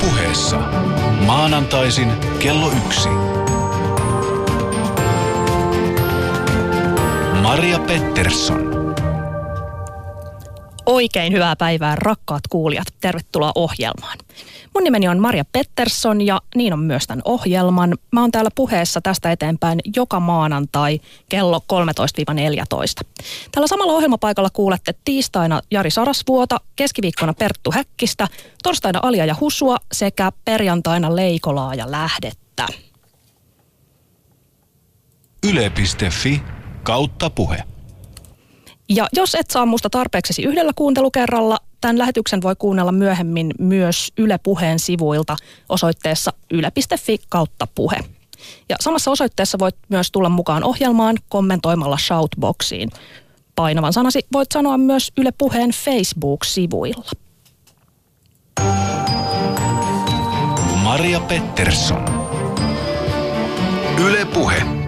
Puheessa. Maanantaisin kello yksi. Maria Pettersson. Oikein hyvää päivää rakkaat kuulijat. Tervetuloa ohjelmaan. Mun nimeni on Maria Pettersson ja niin on myös tämän ohjelman. Mä oon täällä puheessa tästä eteenpäin joka maanantai kello 13-14. Tällä samalla ohjelmapaikalla kuulette tiistaina Jari Sarasvuota, keskiviikkona Perttu Häkkistä, torstaina Alia ja Husua sekä perjantaina Leikolaa ja Lähdettä. Yle.fi kautta puhe. Ja jos et saa musta tarpeeksi yhdellä kuuntelukerralla, tämän lähetyksen voi kuunnella myöhemmin myös Yle Puheen sivuilta osoitteessa yle.fi kautta puhe. Ja samassa osoitteessa voit myös tulla mukaan ohjelmaan kommentoimalla shoutboxiin. Painavan sanasi voit sanoa myös Yle Puheen Facebook-sivuilla. Maria Pettersson. Yle Puhe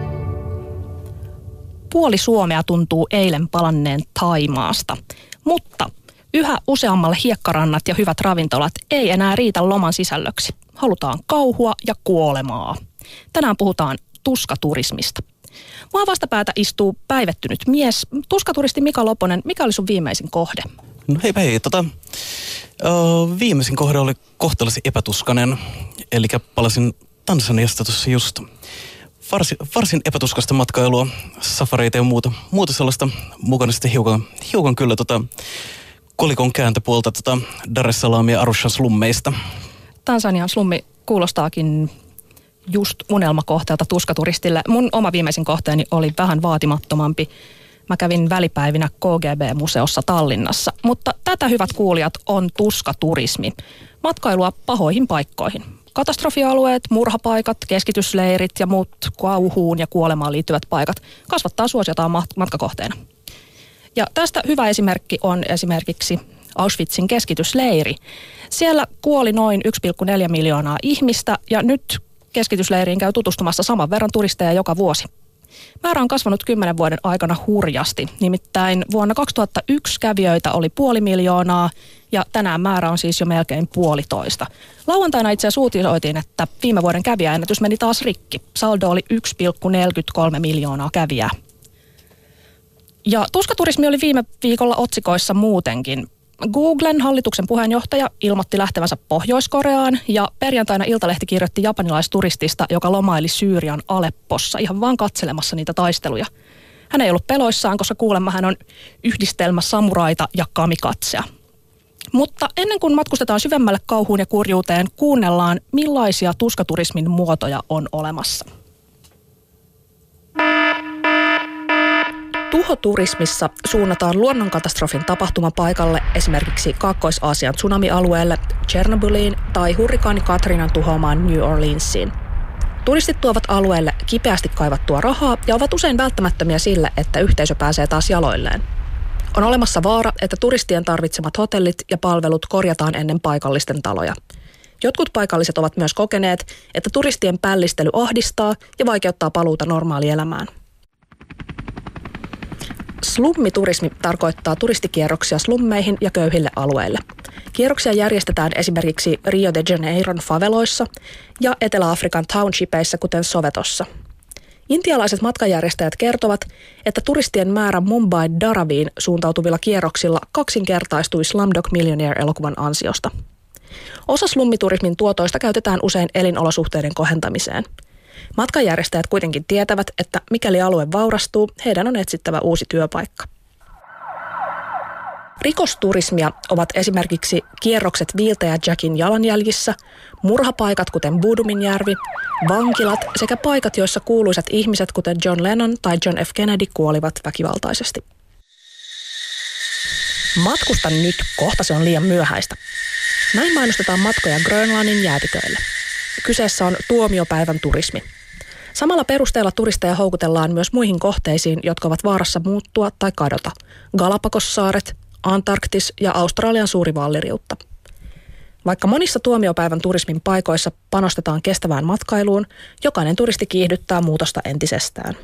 puoli Suomea tuntuu eilen palanneen Taimaasta. Mutta yhä useammalle hiekkarannat ja hyvät ravintolat ei enää riitä loman sisällöksi. Halutaan kauhua ja kuolemaa. Tänään puhutaan tuskaturismista. Mua vastapäätä istuu päivettynyt mies. Tuskaturisti Mika Loponen, mikä oli sun viimeisin kohde? No hei hei, tota, uh, viimeisin kohde oli kohtalasi epätuskanen. Eli palasin Tansaniasta tuossa just varsin, varsin epätuskasta matkailua, safareita ja muuta, muuta sellaista mukana sitten hiukan, hiukan kyllä tota, kolikon kääntöpuolta tota Dar es Salaam ja Arushan slummeista. Tansanian slummi kuulostaakin just unelmakohteelta tuskaturistille. Mun oma viimeisin kohteeni oli vähän vaatimattomampi. Mä kävin välipäivinä KGB-museossa Tallinnassa, mutta tätä hyvät kuulijat on tuskaturismi. Matkailua pahoihin paikkoihin. Katastrofialueet, murhapaikat, keskitysleirit ja muut kauhuun ja kuolemaan liittyvät paikat kasvattaa suosiotaan matkakohteena. Ja tästä hyvä esimerkki on esimerkiksi Auschwitzin keskitysleiri. Siellä kuoli noin 1,4 miljoonaa ihmistä ja nyt keskitysleiriin käy tutustumassa saman verran turisteja joka vuosi. Määrä on kasvanut kymmenen vuoden aikana hurjasti. Nimittäin vuonna 2001 kävijöitä oli puoli miljoonaa ja tänään määrä on siis jo melkein puolitoista. Lauantaina itse asiassa uutisoitiin, että viime vuoden kävijäennätys meni taas rikki. Saldo oli 1,43 miljoonaa kävijää. Ja tuskaturismi oli viime viikolla otsikoissa muutenkin. Googlen hallituksen puheenjohtaja ilmoitti lähtevänsä Pohjois-Koreaan ja perjantaina Iltalehti kirjoitti japanilaisturistista, joka lomaili Syyrian Aleppossa ihan vaan katselemassa niitä taisteluja. Hän ei ollut peloissaan, koska kuulemma hän on yhdistelmä samuraita ja kamikatsea. Mutta ennen kuin matkustetaan syvemmälle kauhuun ja kurjuuteen, kuunnellaan millaisia tuskaturismin muotoja on olemassa. Tuhoturismissa suunnataan luonnonkatastrofin tapahtumapaikalle esimerkiksi Kaakkois-Aasian tsunamialueelle, Chernobyliin tai hurrikaani Katrinan tuhoamaan New Orleansiin. Turistit tuovat alueelle kipeästi kaivattua rahaa ja ovat usein välttämättömiä sille, että yhteisö pääsee taas jaloilleen. On olemassa vaara, että turistien tarvitsemat hotellit ja palvelut korjataan ennen paikallisten taloja. Jotkut paikalliset ovat myös kokeneet, että turistien pällistely ahdistaa ja vaikeuttaa paluuta normaalielämään. Slummiturismi tarkoittaa turistikierroksia slummeihin ja köyhille alueille. Kierroksia järjestetään esimerkiksi Rio de Janeiron faveloissa ja Etelä-Afrikan townshipeissa, kuten Sovetossa. Intialaiset matkajärjestäjät kertovat, että turistien määrä Mumbai Daraviin suuntautuvilla kierroksilla kaksinkertaistui Slumdog Millionaire-elokuvan ansiosta. Osa slummiturismin tuotoista käytetään usein elinolosuhteiden kohentamiseen – Matkajärjestäjät kuitenkin tietävät, että mikäli alue vaurastuu, heidän on etsittävä uusi työpaikka. Rikosturismia ovat esimerkiksi kierrokset Viiltä ja Jackin jalanjäljissä, murhapaikat kuten Buduminjärvi, vankilat sekä paikat, joissa kuuluisat ihmiset kuten John Lennon tai John F. Kennedy kuolivat väkivaltaisesti. Matkusta nyt, kohta se on liian myöhäistä. Näin mainostetaan matkoja Grönlannin jäätiköille. Kyseessä on tuomiopäivän turismi. Samalla perusteella turisteja houkutellaan myös muihin kohteisiin, jotka ovat vaarassa muuttua tai kadota. Galapagossaaret, Antarktis ja Australian suuri valliriutta. Vaikka monissa tuomiopäivän turismin paikoissa panostetaan kestävään matkailuun, jokainen turisti kiihdyttää muutosta entisestään.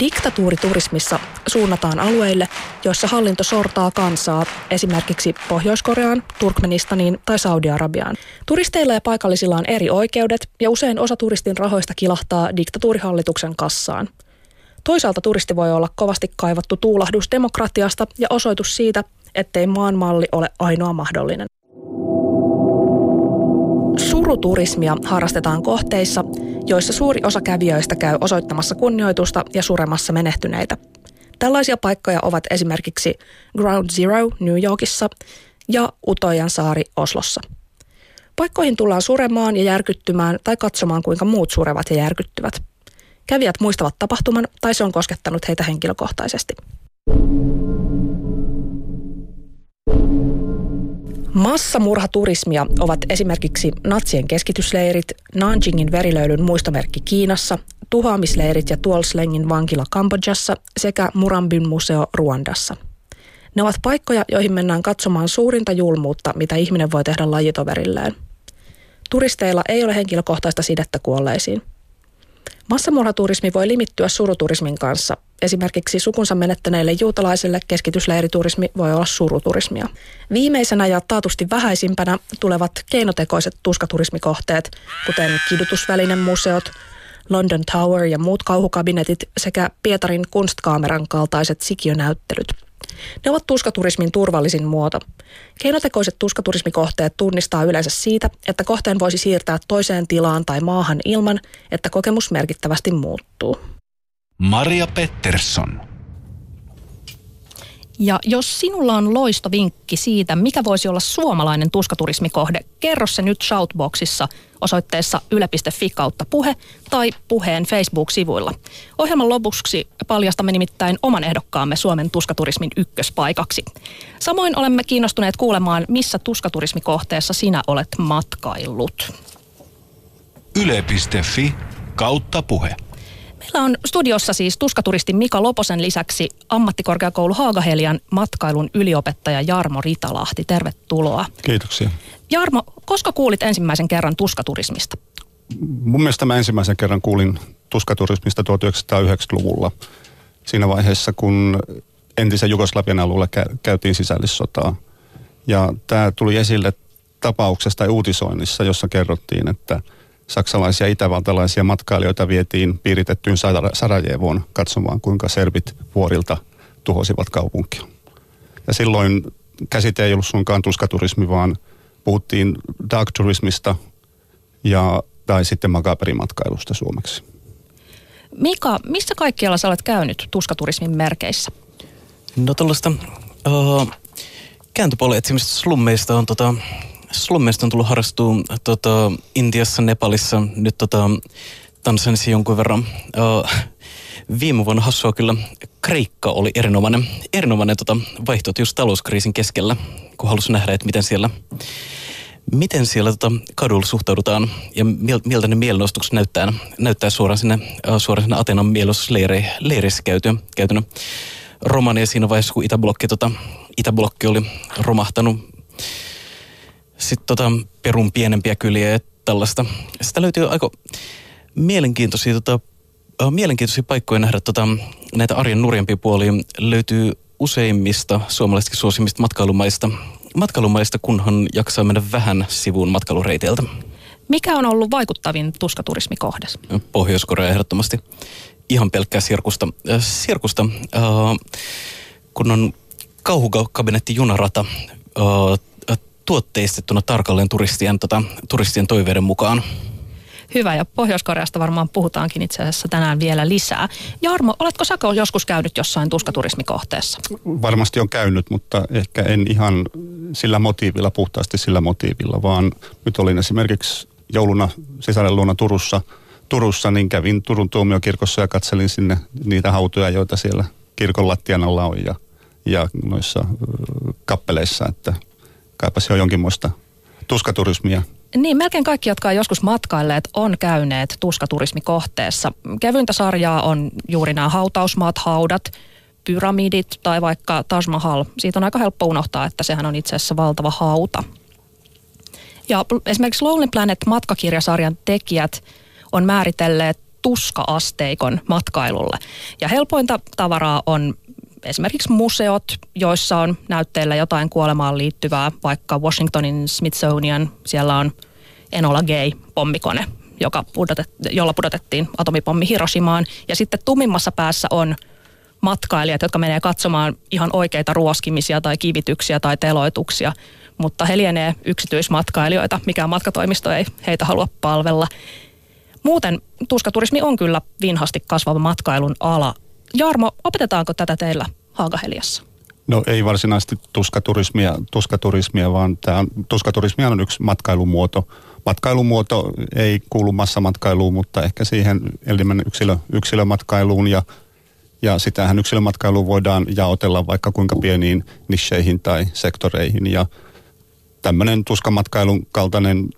Diktatuuriturismissa suunnataan alueille, joissa hallinto sortaa kansaa, esimerkiksi Pohjois-Koreaan, Turkmenistaniin tai Saudi-Arabiaan. Turisteilla ja paikallisilla on eri oikeudet ja usein osa turistin rahoista kilahtaa diktatuurihallituksen kassaan. Toisaalta turisti voi olla kovasti kaivattu tuulahdus demokratiasta ja osoitus siitä, ettei maan malli ole ainoa mahdollinen. Suruturismia harrastetaan kohteissa, joissa suuri osa kävijöistä käy osoittamassa kunnioitusta ja suremassa menehtyneitä. Tällaisia paikkoja ovat esimerkiksi Ground Zero New Yorkissa ja Utojan saari Oslossa. Paikkoihin tullaan suremaan ja järkyttymään tai katsomaan, kuinka muut surevat ja järkyttyvät. Kävijät muistavat tapahtuman tai se on koskettanut heitä henkilökohtaisesti. Massamurhaturismia ovat esimerkiksi natsien keskitysleirit, Nanjingin verilöylyn muistomerkki Kiinassa, tuhoamisleirit ja Tuolslengin vankila Kambodjassa sekä Murambin museo Ruandassa. Ne ovat paikkoja, joihin mennään katsomaan suurinta julmuutta, mitä ihminen voi tehdä lajitoverilleen. Turisteilla ei ole henkilökohtaista sidettä kuolleisiin – Massamurhaturismi voi limittyä suruturismin kanssa. Esimerkiksi sukunsa menettäneille juutalaisille keskitysleiriturismi voi olla suruturismia. Viimeisenä ja taatusti vähäisimpänä tulevat keinotekoiset tuskaturismikohteet, kuten kidutusvälinen museot, London Tower ja muut kauhukabinetit sekä Pietarin kunstkaameran kaltaiset sikionäyttelyt – ne ovat tuskaturismin turvallisin muoto. Keinotekoiset tuskaturismikohteet tunnistaa yleensä siitä, että kohteen voisi siirtää toiseen tilaan tai maahan ilman, että kokemus merkittävästi muuttuu. Maria Pettersson. Ja jos sinulla on loistovinkki siitä, mikä voisi olla suomalainen tuskaturismikohde, kerro se nyt Shoutboxissa osoitteessa yle.fi kautta puhe tai puheen Facebook-sivuilla. Ohjelman lopuksi paljastamme nimittäin oman ehdokkaamme Suomen tuskaturismin ykköspaikaksi. Samoin olemme kiinnostuneet kuulemaan, missä tuskaturismikohteessa sinä olet matkaillut. Yle.fi kautta puhe. Meillä on studiossa siis tuskaturisti Mika Loposen lisäksi ammattikorkeakoulu Haagahelian matkailun yliopettaja Jarmo Ritalahti. Tervetuloa. Kiitoksia. Jarmo, koska kuulit ensimmäisen kerran tuskaturismista? Mun mielestä mä ensimmäisen kerran kuulin tuskaturismista 1990-luvulla. Siinä vaiheessa, kun entisen Jugoslavian alueella käytiin sisällissotaa. Ja tämä tuli esille tapauksesta ja uutisoinnissa, jossa kerrottiin, että – saksalaisia itävaltalaisia matkailijoita vietiin piiritettyyn Sarajevoon katsomaan, kuinka serbit vuorilta tuhosivat kaupunkia. Ja silloin käsite ei ollut suinkaan tuskaturismi, vaan puhuttiin dark turismista ja, tai sitten makaperimatkailusta suomeksi. Mika, missä kaikkialla sä olet käynyt tuskaturismin merkeissä? No tällaista uh, kääntöpuolen etsimistä slummeista on tota, slummeista on tullut harrastua tota, Intiassa, Nepalissa, nyt tota, Tansaniassa jonkun verran. Uh, viime vuonna hassua kyllä Kreikka oli erinomainen, erinomainen tota, vaihtoehto just talouskriisin keskellä, kun halusi nähdä, että miten siellä, miten siellä tota, kadulla suhtaudutaan ja miltä ne mielenostukset näyttää, näyttää suoraan sinne, suoraan sinne Atenan mielenostoleireissä käyty, käytynä. Romania siinä vaiheessa, kun Itäblokki, tota, Itäblokki oli romahtanut sitten tota, Perun pienempiä kyliä ja tällaista. Sitä löytyy aika mielenkiintoisia, tota, äh, mielenkiintoisia paikkoja nähdä tota, näitä arjen nurjempia puolia. Löytyy useimmista suomalaisista suosimmista matkailumaista, matkailumaista, kunhan jaksaa mennä vähän sivuun matkailureiteiltä. Mikä on ollut vaikuttavin tuskaturismikohde? Pohjois-Korea ehdottomasti. Ihan pelkkää sirkusta. Äh, sirkusta, äh, kun on kauhukabinetti junarata, äh, tuotteistettuna tarkalleen turistien, tota, turistien toiveiden mukaan. Hyvä, ja Pohjois-Koreasta varmaan puhutaankin itse asiassa tänään vielä lisää. Jarmo, oletko sä joskus käynyt jossain tuskaturismikohteessa? Varmasti on käynyt, mutta ehkä en ihan sillä motiivilla, puhtaasti sillä motiivilla, vaan nyt olin esimerkiksi jouluna sisällön luona Turussa, Turussa, niin kävin Turun tuomiokirkossa ja katselin sinne niitä hautoja, joita siellä kirkon lattian alla on ja, ja noissa kappeleissa, että kaipaisi jo jonkinmoista tuskaturismia. Niin, melkein kaikki, jotka on joskus matkailleet, on käyneet tuskaturismikohteessa. Kevyntä sarjaa on juuri nämä hautausmaat, haudat, pyramidit tai vaikka Taj Mahal. Siitä on aika helppo unohtaa, että sehän on itse asiassa valtava hauta. Ja esimerkiksi Lonely Planet matkakirjasarjan tekijät on määritelleet tuska-asteikon matkailulle. Ja helpointa tavaraa on esimerkiksi museot, joissa on näytteillä jotain kuolemaan liittyvää, vaikka Washingtonin Smithsonian, siellä on Enola Gay pommikone, joka pudotet, jolla pudotettiin atomipommi Hiroshimaan. Ja sitten tumimmassa päässä on matkailijat, jotka menee katsomaan ihan oikeita ruoskimisia tai kivityksiä tai teloituksia, mutta he lienee yksityismatkailijoita, mikään matkatoimisto ei heitä halua palvella. Muuten tuskaturismi on kyllä vinhasti kasvava matkailun ala. Jarmo, opetetaanko tätä teillä Haagaheliassa? No ei varsinaisesti tuskaturismia, tuskaturismia vaan tämä on, tuskaturismia on yksi matkailumuoto. Matkailumuoto ei kuulu massamatkailuun, mutta ehkä siihen enemmän yksilö, yksilömatkailuun ja, ja sitähän yksilömatkailuun voidaan jaotella vaikka kuinka pieniin nisheihin tai sektoreihin ja tämmöinen tuskamatkailun kaltainen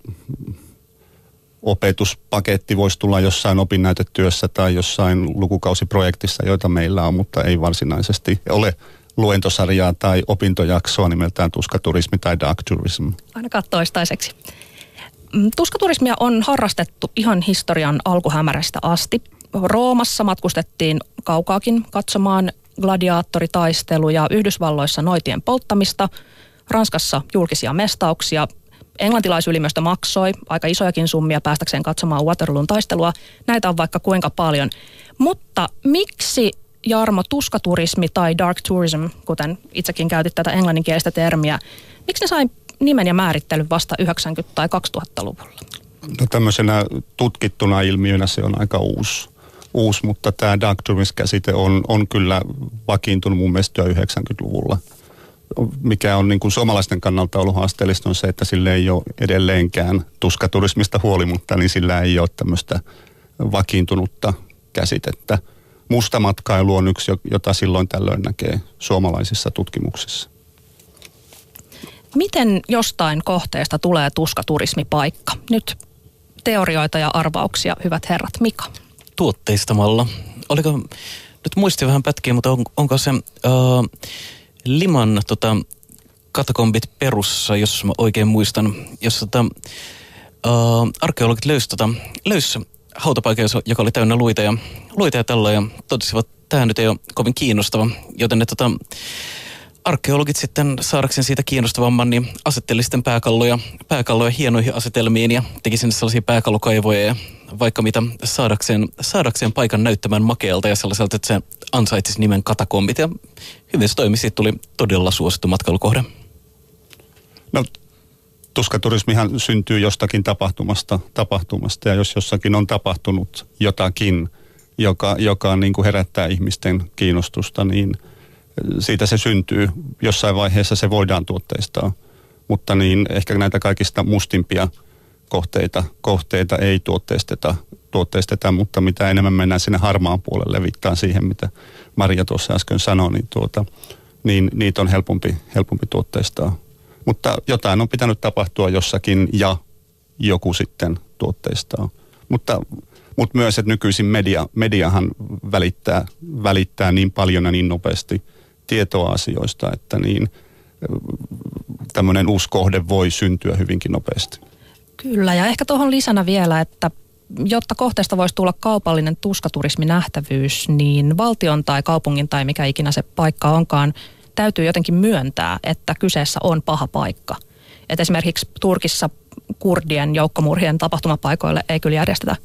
opetuspaketti voisi tulla jossain opinnäytetyössä tai jossain lukukausiprojektissa, joita meillä on, mutta ei varsinaisesti ole luentosarjaa tai opintojaksoa nimeltään tuskaturismi tai dark tourism. Ainakaan toistaiseksi. Mm, tuskaturismia on harrastettu ihan historian alkuhämärästä asti. Roomassa matkustettiin kaukaakin katsomaan gladiaattoritaisteluja, Yhdysvalloissa noitien polttamista, Ranskassa julkisia mestauksia, englantilaisylimistö maksoi aika isojakin summia päästäkseen katsomaan Waterloon taistelua. Näitä on vaikka kuinka paljon. Mutta miksi Jarmo tuskaturismi tai dark tourism, kuten itsekin käytit tätä englanninkielistä termiä, miksi ne sai nimen ja määrittelyn vasta 90- tai 2000-luvulla? No tämmöisenä tutkittuna ilmiönä se on aika uusi, uusi mutta tämä dark tourism-käsite on, on kyllä vakiintunut mun mielestä jo 90-luvulla – mikä on niin kuin suomalaisten kannalta ollut haasteellista on se, että sille ei ole edelleenkään tuskaturismista huolimatta, niin sillä ei ole tämmöistä vakiintunutta käsitettä. Musta matkailu on yksi, jota silloin tällöin näkee suomalaisissa tutkimuksissa. Miten jostain kohteesta tulee tuskaturismipaikka? Nyt teorioita ja arvauksia, hyvät herrat. Mika? Tuotteistamalla. Oliko, nyt muisti vähän pätkiä, mutta on, onko se... Uh, Liman tota, katakombit perussa, jos mä oikein muistan, jossa tota, uh, arkeologit löysivät tota, löys hautapaikan, joka oli täynnä luita ja, luita ja tällä ja totesivat, että tämä nyt ei ole kovin kiinnostava, joten ne tota, arkeologit sitten saadakseen siitä kiinnostavamman, niin asetteli sitten pääkalloja, pääkalloja hienoihin asetelmiin ja teki sinne sellaisia pääkallokaivoja ja vaikka mitä saadakseen, saadakseen paikan näyttämään makealta ja sellaiselta, että se ansaitsisi nimen katakombit. Ja hyvin se toimi, siitä tuli todella suosittu matkailukohde. No tuskaturismihan syntyy jostakin tapahtumasta, tapahtumasta ja jos jossakin on tapahtunut jotakin, joka, joka niin kuin herättää ihmisten kiinnostusta, niin siitä se syntyy. Jossain vaiheessa se voidaan tuotteistaa, mutta niin ehkä näitä kaikista mustimpia – kohteita, kohteita ei tuotteisteta, tuotteisteta, mutta mitä enemmän mennään sinne harmaan puolelle, viittaan siihen, mitä Maria tuossa äsken sanoi, niin, tuota, niin niitä on helpompi, helpompi tuotteistaa. Mutta jotain on pitänyt tapahtua jossakin ja joku sitten tuotteistaa. Mutta, mutta myös, että nykyisin media, mediahan välittää, välittää niin paljon ja niin nopeasti tietoa asioista, että niin tämmöinen uusi kohde voi syntyä hyvinkin nopeasti. Kyllä, ja ehkä tuohon lisänä vielä, että jotta kohteesta voisi tulla kaupallinen tuskaturisminähtävyys, niin valtion tai kaupungin tai mikä ikinä se paikka onkaan, täytyy jotenkin myöntää, että kyseessä on paha paikka. Et esimerkiksi Turkissa kurdien joukkomurhien tapahtumapaikoille ei kyllä järjestetä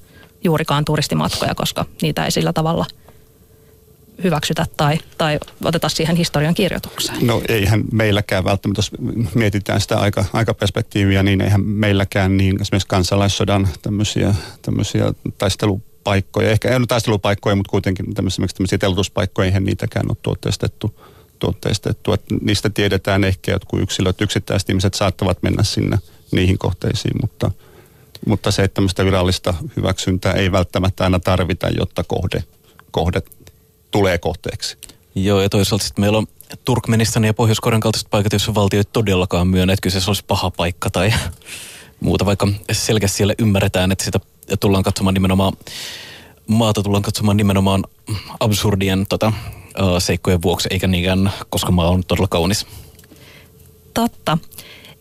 juurikaan turistimatkoja, koska niitä ei sillä tavalla – hyväksytä tai, tai oteta siihen historian kirjoitukseen? No eihän meilläkään välttämättä, jos mietitään sitä aika, aikaperspektiiviä, niin eihän meilläkään niin esimerkiksi kansalaissodan tämmöisiä, tämmöisiä taistelupaikkoja, ehkä ei ole taistelupaikkoja, mutta kuitenkin tämmöisiä, tämmöisiä telotuspaikkoja, eihän niitäkään ole tuotteistettu. tuotteistettu. Että niistä tiedetään ehkä jotkut yksilöt, yksittäiset ihmiset saattavat mennä sinne niihin kohteisiin, mutta, mutta se, että tämmöistä virallista hyväksyntää ei välttämättä aina tarvita, jotta kohde, kohde tulee kohteeksi. Joo, ja toisaalta sitten meillä on Turkmenistan ja Pohjois-Korean kaltaiset paikat, joissa valtio ei todellakaan myönnä, että kyseessä olisi paha paikka tai muuta, vaikka selkeästi siellä ymmärretään, että sitä tullaan katsomaan nimenomaan, maata tullaan katsomaan nimenomaan absurdien tota, seikkojen vuoksi, eikä niinkään, koska maa on todella kaunis. Totta.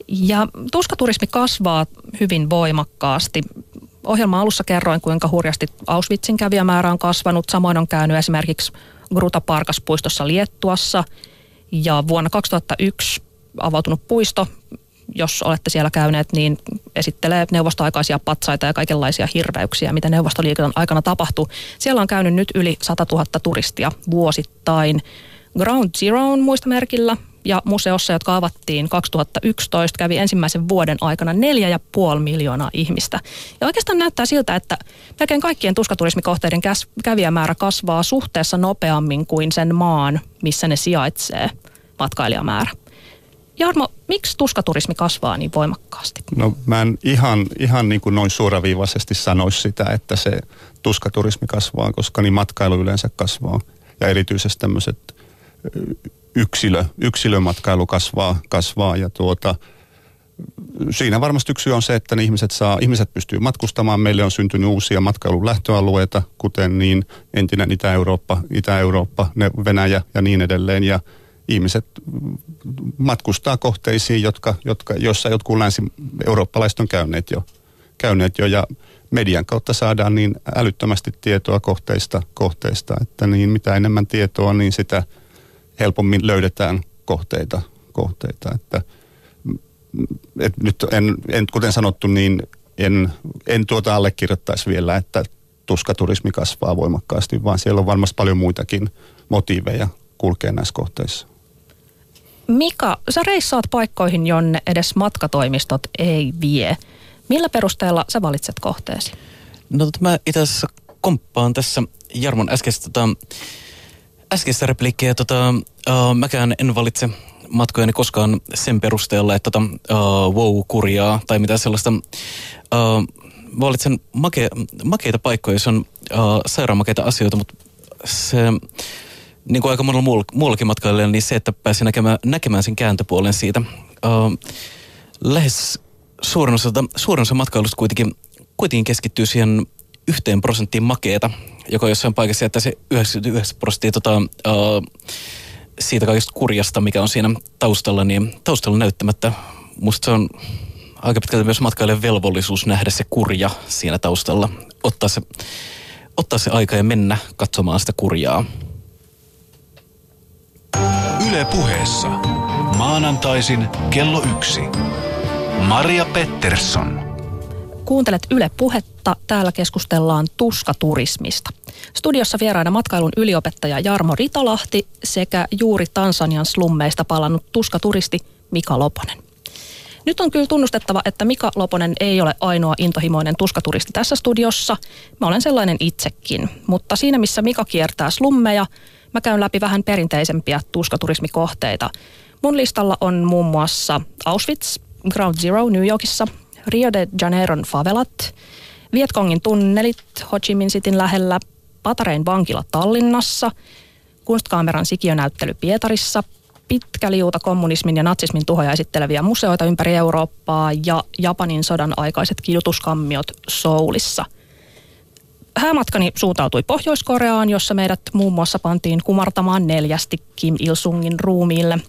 Ja tuskaturismi kasvaa hyvin voimakkaasti. Ohjelman alussa kerroin, kuinka hurjasti Auschwitzin kävijämäärä on kasvanut. Samoin on käynyt esimerkiksi Gruta Parkas-puistossa Liettuassa. Ja vuonna 2001 avautunut puisto, jos olette siellä käyneet, niin esittelee neuvostoaikaisia patsaita ja kaikenlaisia hirveyksiä, mitä neuvostoliiton aikana tapahtui. Siellä on käynyt nyt yli 100 000 turistia vuosittain. Ground Zero muistomerkillä ja museossa, jotka avattiin 2011, kävi ensimmäisen vuoden aikana 4,5 miljoonaa ihmistä. Ja oikeastaan näyttää siltä, että melkein kaikkien tuskaturismikohteiden kävijämäärä kasvaa suhteessa nopeammin kuin sen maan, missä ne sijaitsee matkailijamäärä. Jarmo, miksi tuskaturismi kasvaa niin voimakkaasti? No mä en ihan, ihan niin kuin noin suoraviivaisesti sanoisi sitä, että se tuskaturismi kasvaa, koska niin matkailu yleensä kasvaa. Ja erityisesti tämmöiset yksilö, yksilömatkailu kasvaa, kasvaa ja tuota, siinä varmasti yksi on se, että ne ihmiset, saa, ihmiset pystyy matkustamaan. Meille on syntynyt uusia matkailun lähtöalueita, kuten niin entinen Itä-Eurooppa, Itä-Eurooppa, Venäjä ja niin edelleen. Ja ihmiset matkustaa kohteisiin, jotka, jotka, jossa jotkut länsi-eurooppalaiset on käyneet jo, käyneet jo ja median kautta saadaan niin älyttömästi tietoa kohteista, kohteista, että niin mitä enemmän tietoa, niin sitä helpommin löydetään kohteita, kohteita että et nyt en, en, kuten sanottu, niin en, en tuota allekirjoittaisi vielä, että tuskaturismi kasvaa voimakkaasti, vaan siellä on varmasti paljon muitakin motiiveja kulkea näissä kohteissa. Mika, sä reissaat paikkoihin, jonne edes matkatoimistot ei vie. Millä perusteella sä valitset kohteesi? No tota, mä itse asiassa komppaan tässä Jarmon äskeistä, tota, äskeistä repliikkiä. Tota, uh, mäkään en valitse matkojani koskaan sen perusteella, että tota, uh, wow, kurjaa tai mitä sellaista. Uh, valitsen make, makeita paikkoja, se on uh, sairaan makeita asioita, mutta se niin kuin aika monella muulla, muullakin matkailijalla, niin se, että pääsi näkemään, näkemään sen kääntöpuolen siitä. Uh, lähes suurin osa, suurin osa matkailusta kuitenkin, kuitenkin keskittyy siihen yhteen prosenttiin makeeta, joka jossain paikassa jättää se 99 prosenttia tota, uh, siitä kaikesta kurjasta, mikä on siinä taustalla, niin taustalla näyttämättä. Musta se on aika pitkälti myös matkailijan velvollisuus nähdä se kurja siinä taustalla. Ottaa se, ottaa se aika ja mennä katsomaan sitä kurjaa. Yle puheessa. Maanantaisin kello yksi. Maria Pettersson. Kuuntelet Yle Puhetta. Täällä keskustellaan tuskaturismista. Studiossa vieraana matkailun yliopettaja Jarmo Ritolahti sekä juuri Tansanian slummeista palannut tuskaturisti Mika Loponen. Nyt on kyllä tunnustettava, että Mika Loponen ei ole ainoa intohimoinen tuskaturisti tässä studiossa. Mä olen sellainen itsekin, mutta siinä missä Mika kiertää slummeja – mä käyn läpi vähän perinteisempiä tuskaturismikohteita. Mun listalla on muun muassa Auschwitz, Ground Zero New Yorkissa, Rio de Janeiron favelat, Vietkongin tunnelit Ho Chi Minh Cityn lähellä, Patarein vankila Tallinnassa, Kunstkaameran sikionäyttely Pietarissa, pitkä liuta kommunismin ja natsismin tuhoja esitteleviä museoita ympäri Eurooppaa ja Japanin sodan aikaiset kidutuskammiot Soulissa – häämatkani suuntautui Pohjois-Koreaan, jossa meidät muun muassa pantiin kumartamaan neljästi Kim Il-sungin ruumiille.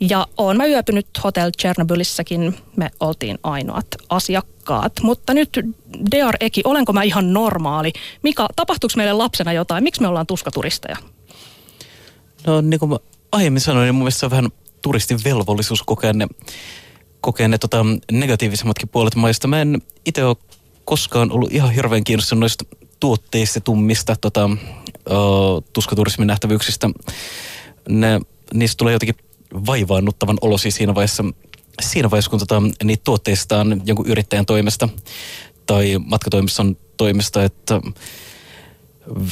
Ja oon mä yöpynyt Hotel Chernobylissäkin, me oltiin ainoat asiakkaat. Mutta nyt Dear Eki, olenko mä ihan normaali? Mika, tapahtuuko meille lapsena jotain? Miksi me ollaan tuskaturisteja? No niin kuin mä aiemmin sanoin, niin mun mielestä se on vähän turistin velvollisuus kokea ne, kokea ne tota, negatiivisemmatkin puolet maista. Mä en itse ole koskaan ollut ihan hirveän kiinnostunut noista tuotteistetummista tota, uh, tuskaturismin nähtävyyksistä. Ne, niistä tulee jotenkin vaivaannuttavan olosi siinä vaiheessa, siinä vaiheessa kun tota, niitä tuotteistaan jonkun yrittäjän toimesta tai matkatoimiston toimesta, että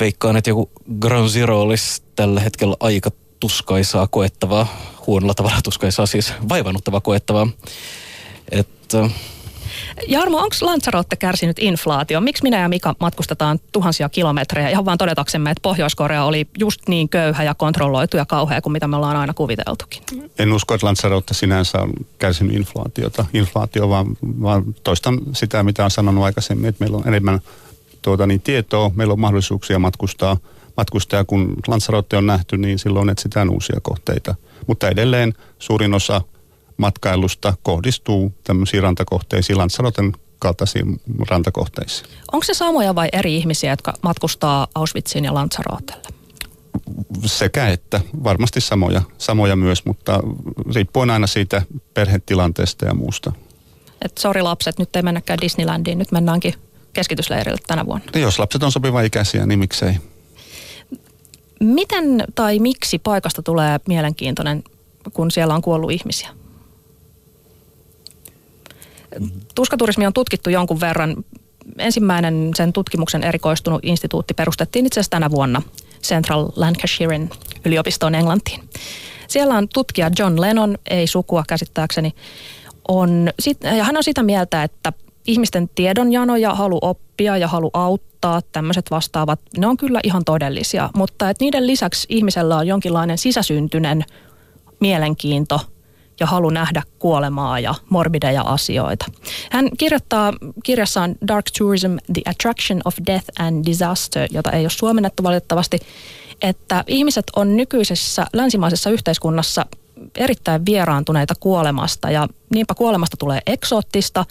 veikkaan, että joku Ground Zero olisi tällä hetkellä aika tuskaisaa koettavaa, huonolla tavalla tuskaisaa siis vaivannuttavaa koettavaa. Että Jarmo, onko Lanzarote kärsinyt inflaatio? Miksi minä ja Mika matkustetaan tuhansia kilometrejä ihan vaan todetaksemme, että Pohjois-Korea oli just niin köyhä ja kontrolloitu ja kauhea kuin mitä me ollaan aina kuviteltukin? En usko, että Lanzarote sinänsä on kärsinyt inflaatiota, inflaatio, vaan, vaan toistan sitä, mitä on sanonut aikaisemmin, että meillä on enemmän tuota, niin tietoa, meillä on mahdollisuuksia matkustaa, matkustaa, kun Lanzarote on nähty, niin silloin etsitään uusia kohteita. Mutta edelleen suurin osa matkailusta kohdistuu tämmöisiin rantakohteisiin. Lanzaroten kaltaisiin rantakohteisiin. Onko se samoja vai eri ihmisiä, jotka matkustaa Auschwitziin ja Lanzarotelle? Sekä että varmasti samoja, samoja myös, mutta riippuen aina siitä perhetilanteesta ja muusta. Että sori lapset, nyt ei mennäkään Disneylandiin, nyt mennäänkin keskitysleirille tänä vuonna. Ja jos lapset on sopiva ikäisiä, niin miksei. Miten tai miksi paikasta tulee mielenkiintoinen, kun siellä on kuollut ihmisiä? Tuskaturismi on tutkittu jonkun verran. Ensimmäinen sen tutkimuksen erikoistunut instituutti perustettiin itse asiassa tänä vuonna Central Lancashiren yliopistoon Englantiin. Siellä on tutkija John Lennon, ei sukua käsittääkseni, on, ja hän on sitä mieltä, että ihmisten tiedonjano ja halu oppia ja halu auttaa, tämmöiset vastaavat, ne on kyllä ihan todellisia, mutta että niiden lisäksi ihmisellä on jonkinlainen sisäsyntyinen mielenkiinto ja halu nähdä kuolemaa ja morbideja asioita. Hän kirjoittaa kirjassaan Dark Tourism, The Attraction of Death and Disaster, jota ei ole suomennettu valitettavasti, että ihmiset on nykyisessä länsimaisessa yhteiskunnassa erittäin vieraantuneita kuolemasta ja niinpä kuolemasta tulee eksoottista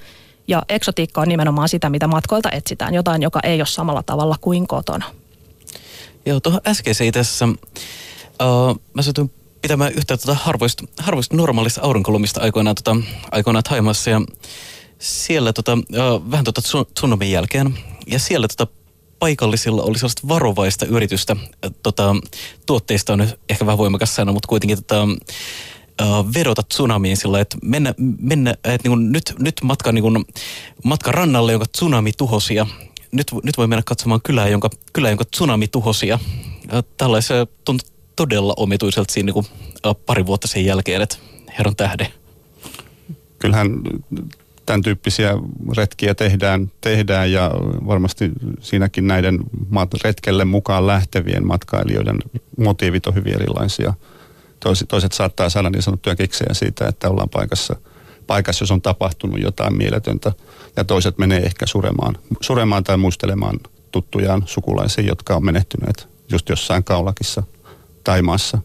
ja eksotiikka on nimenomaan sitä, mitä matkoilta etsitään, jotain, joka ei ole samalla tavalla kuin kotona. Joo, tuohon äskeiseen tässä uh, mä satuin pitämään yhtä tuota harvoista, harvoista normaalista aurinkolomista aikoinaan, tota, aikoinaan Taimassa ja siellä tota, vähän tota tsunamin jälkeen. Ja siellä tota, paikallisilla oli sellaista varovaista yritystä, tota, tuotteista on ehkä vähän voimakas sana, mutta kuitenkin tota, vedota tsunamiin sillä, että mennä, mennä että niin nyt, nyt matka, niin kuin, matka rannalle, jonka tsunami tuhosi ja nyt, nyt voi mennä katsomaan kylää, jonka, kylää, jonka tsunami tuhosi ja tällaisia todella omituiselta siinä niin kuin, pari vuotta sen jälkeen, että herran tähden. Kyllähän tämän tyyppisiä retkiä tehdään, tehdään ja varmasti siinäkin näiden retkelle mukaan lähtevien matkailijoiden motiivit on hyvin erilaisia – Toiset, toiset saattaa saada niin sanottuja kiksejä siitä, että ollaan paikassa, paikassa, jos on tapahtunut jotain mieletöntä. Ja toiset menee ehkä suremaan, suremaan tai muistelemaan tuttujaan sukulaisia, jotka on menehtyneet just jossain kaulakissa tai maassa.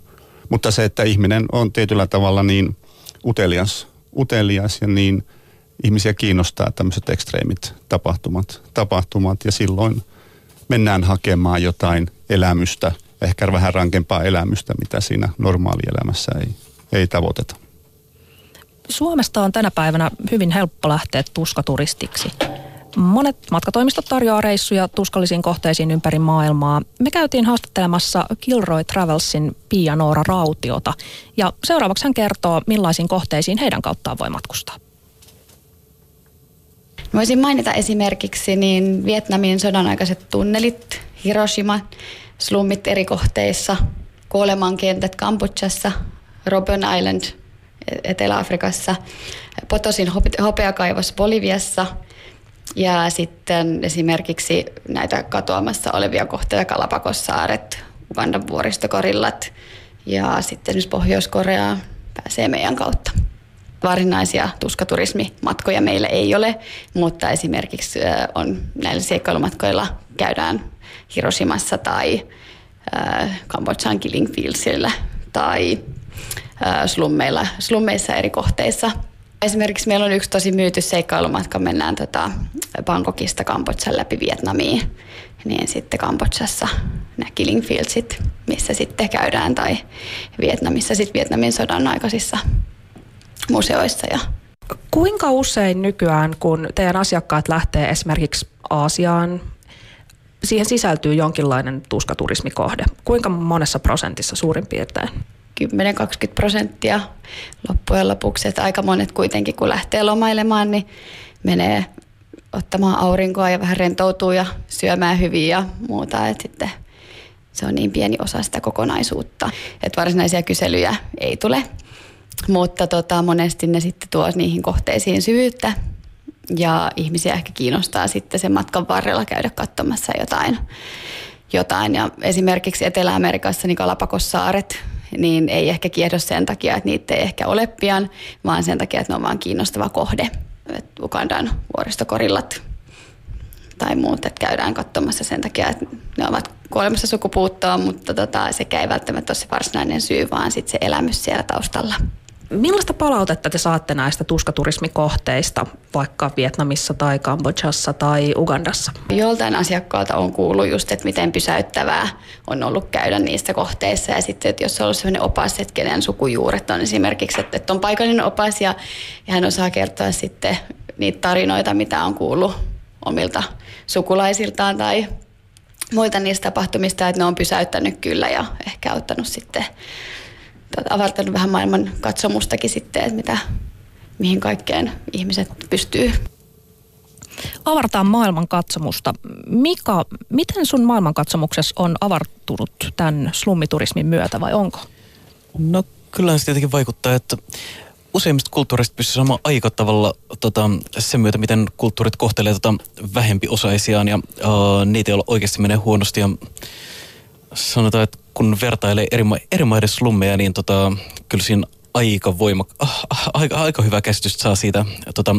Mutta se, että ihminen on tietyllä tavalla niin utelias, utelias ja niin ihmisiä kiinnostaa tämmöiset ekstreemit tapahtumat, tapahtumat ja silloin mennään hakemaan jotain elämystä – ehkä vähän rankempaa elämystä, mitä siinä normaalielämässä ei, ei tavoiteta. Suomesta on tänä päivänä hyvin helppo lähteä tuskaturistiksi. Monet matkatoimistot tarjoaa reissuja tuskallisiin kohteisiin ympäri maailmaa. Me käytiin haastattelemassa Kilroy Travelsin Pia Noora Rautiota ja seuraavaksi hän kertoo, millaisiin kohteisiin heidän kauttaan voi matkustaa. Voisin mainita esimerkiksi niin Vietnamin sodan-aikaiset tunnelit, Hiroshima, slummit eri kohteissa, kuolemankentät Kambodžassa, Robben Island Etelä-Afrikassa, Potosin hopeakaivos Boliviassa ja sitten esimerkiksi näitä katoamassa olevia kohteita Kalapakossaaret, Ugandan vuoristokorillat ja sitten myös Pohjois-Korea pääsee meidän kautta. Varsinaisia tuskaturismimatkoja meillä ei ole, mutta esimerkiksi on näillä seikkailumatkoilla käydään Hiroshimassa tai Kambodjan Killing Fieldsillä tai slummeilla, slummeissa eri kohteissa. Esimerkiksi meillä on yksi tosi myyty seikkailumatka, mennään tota Bangkokista Kambodjan läpi Vietnamiin, niin sitten Kambodjassa nämä Killing Fieldsit, missä sitten käydään, tai Vietnamissa sitten Vietnamin sodan aikaisissa museoissa ja Kuinka usein nykyään, kun teidän asiakkaat lähtee esimerkiksi Aasiaan, siihen sisältyy jonkinlainen tuskaturismikohde. Kuinka monessa prosentissa suurin piirtein? 10-20 prosenttia loppujen lopuksi. Että aika monet kuitenkin, kun lähtee lomailemaan, niin menee ottamaan aurinkoa ja vähän rentoutuu ja syömään hyvin ja muuta. Että sitten se on niin pieni osa sitä kokonaisuutta, että varsinaisia kyselyjä ei tule. Mutta tota, monesti ne sitten tuo niihin kohteisiin syvyyttä ja ihmisiä ehkä kiinnostaa sitten sen matkan varrella käydä katsomassa jotain. jotain. Ja esimerkiksi Etelä-Amerikassa niin Kalapakossaaret, niin ei ehkä kiehdo sen takia, että niitä ei ehkä ole pian, vaan sen takia, että ne on vaan kiinnostava kohde. Et Ugandan vuoristokorillat tai muut, että käydään katsomassa sen takia, että ne ovat kuolemassa sukupuuttoon, mutta tota, sekä ei välttämättä ole se varsinainen syy, vaan sitten se elämys siellä taustalla. Millaista palautetta te saatte näistä tuskaturismikohteista, vaikka Vietnamissa tai Kambodžassa tai Ugandassa? Joltain asiakkaalta on kuullut just, että miten pysäyttävää on ollut käydä niissä kohteissa. Ja sitten, että jos on ollut sellainen opas, että kenen sukujuuret on esimerkiksi, että, on paikallinen opas ja, ja hän osaa kertoa sitten niitä tarinoita, mitä on kuullut omilta sukulaisiltaan tai muilta niistä tapahtumista, että ne on pysäyttänyt kyllä ja ehkä auttanut sitten avartanut vähän maailman katsomustakin sitten, että mitä, mihin kaikkeen ihmiset pystyy. Avartaa maailman katsomusta. Mika, miten sun maailmankatsomuksessa on avartunut tämän slummiturismin myötä vai onko? No kyllähän se tietenkin vaikuttaa, että useimmista kulttuureista pystyy saamaan aika tavalla tota, sen myötä, miten kulttuurit kohtelee tota, vähempi osaisiaan ja uh, niitä, joilla oikeasti menee huonosti. Ja sanotaan, että kun vertailee eri, ma- eri maiden slummeja, niin tota, kyllä siinä aika, voima, ah, aika, aika hyvä käsitys saa siitä, tota,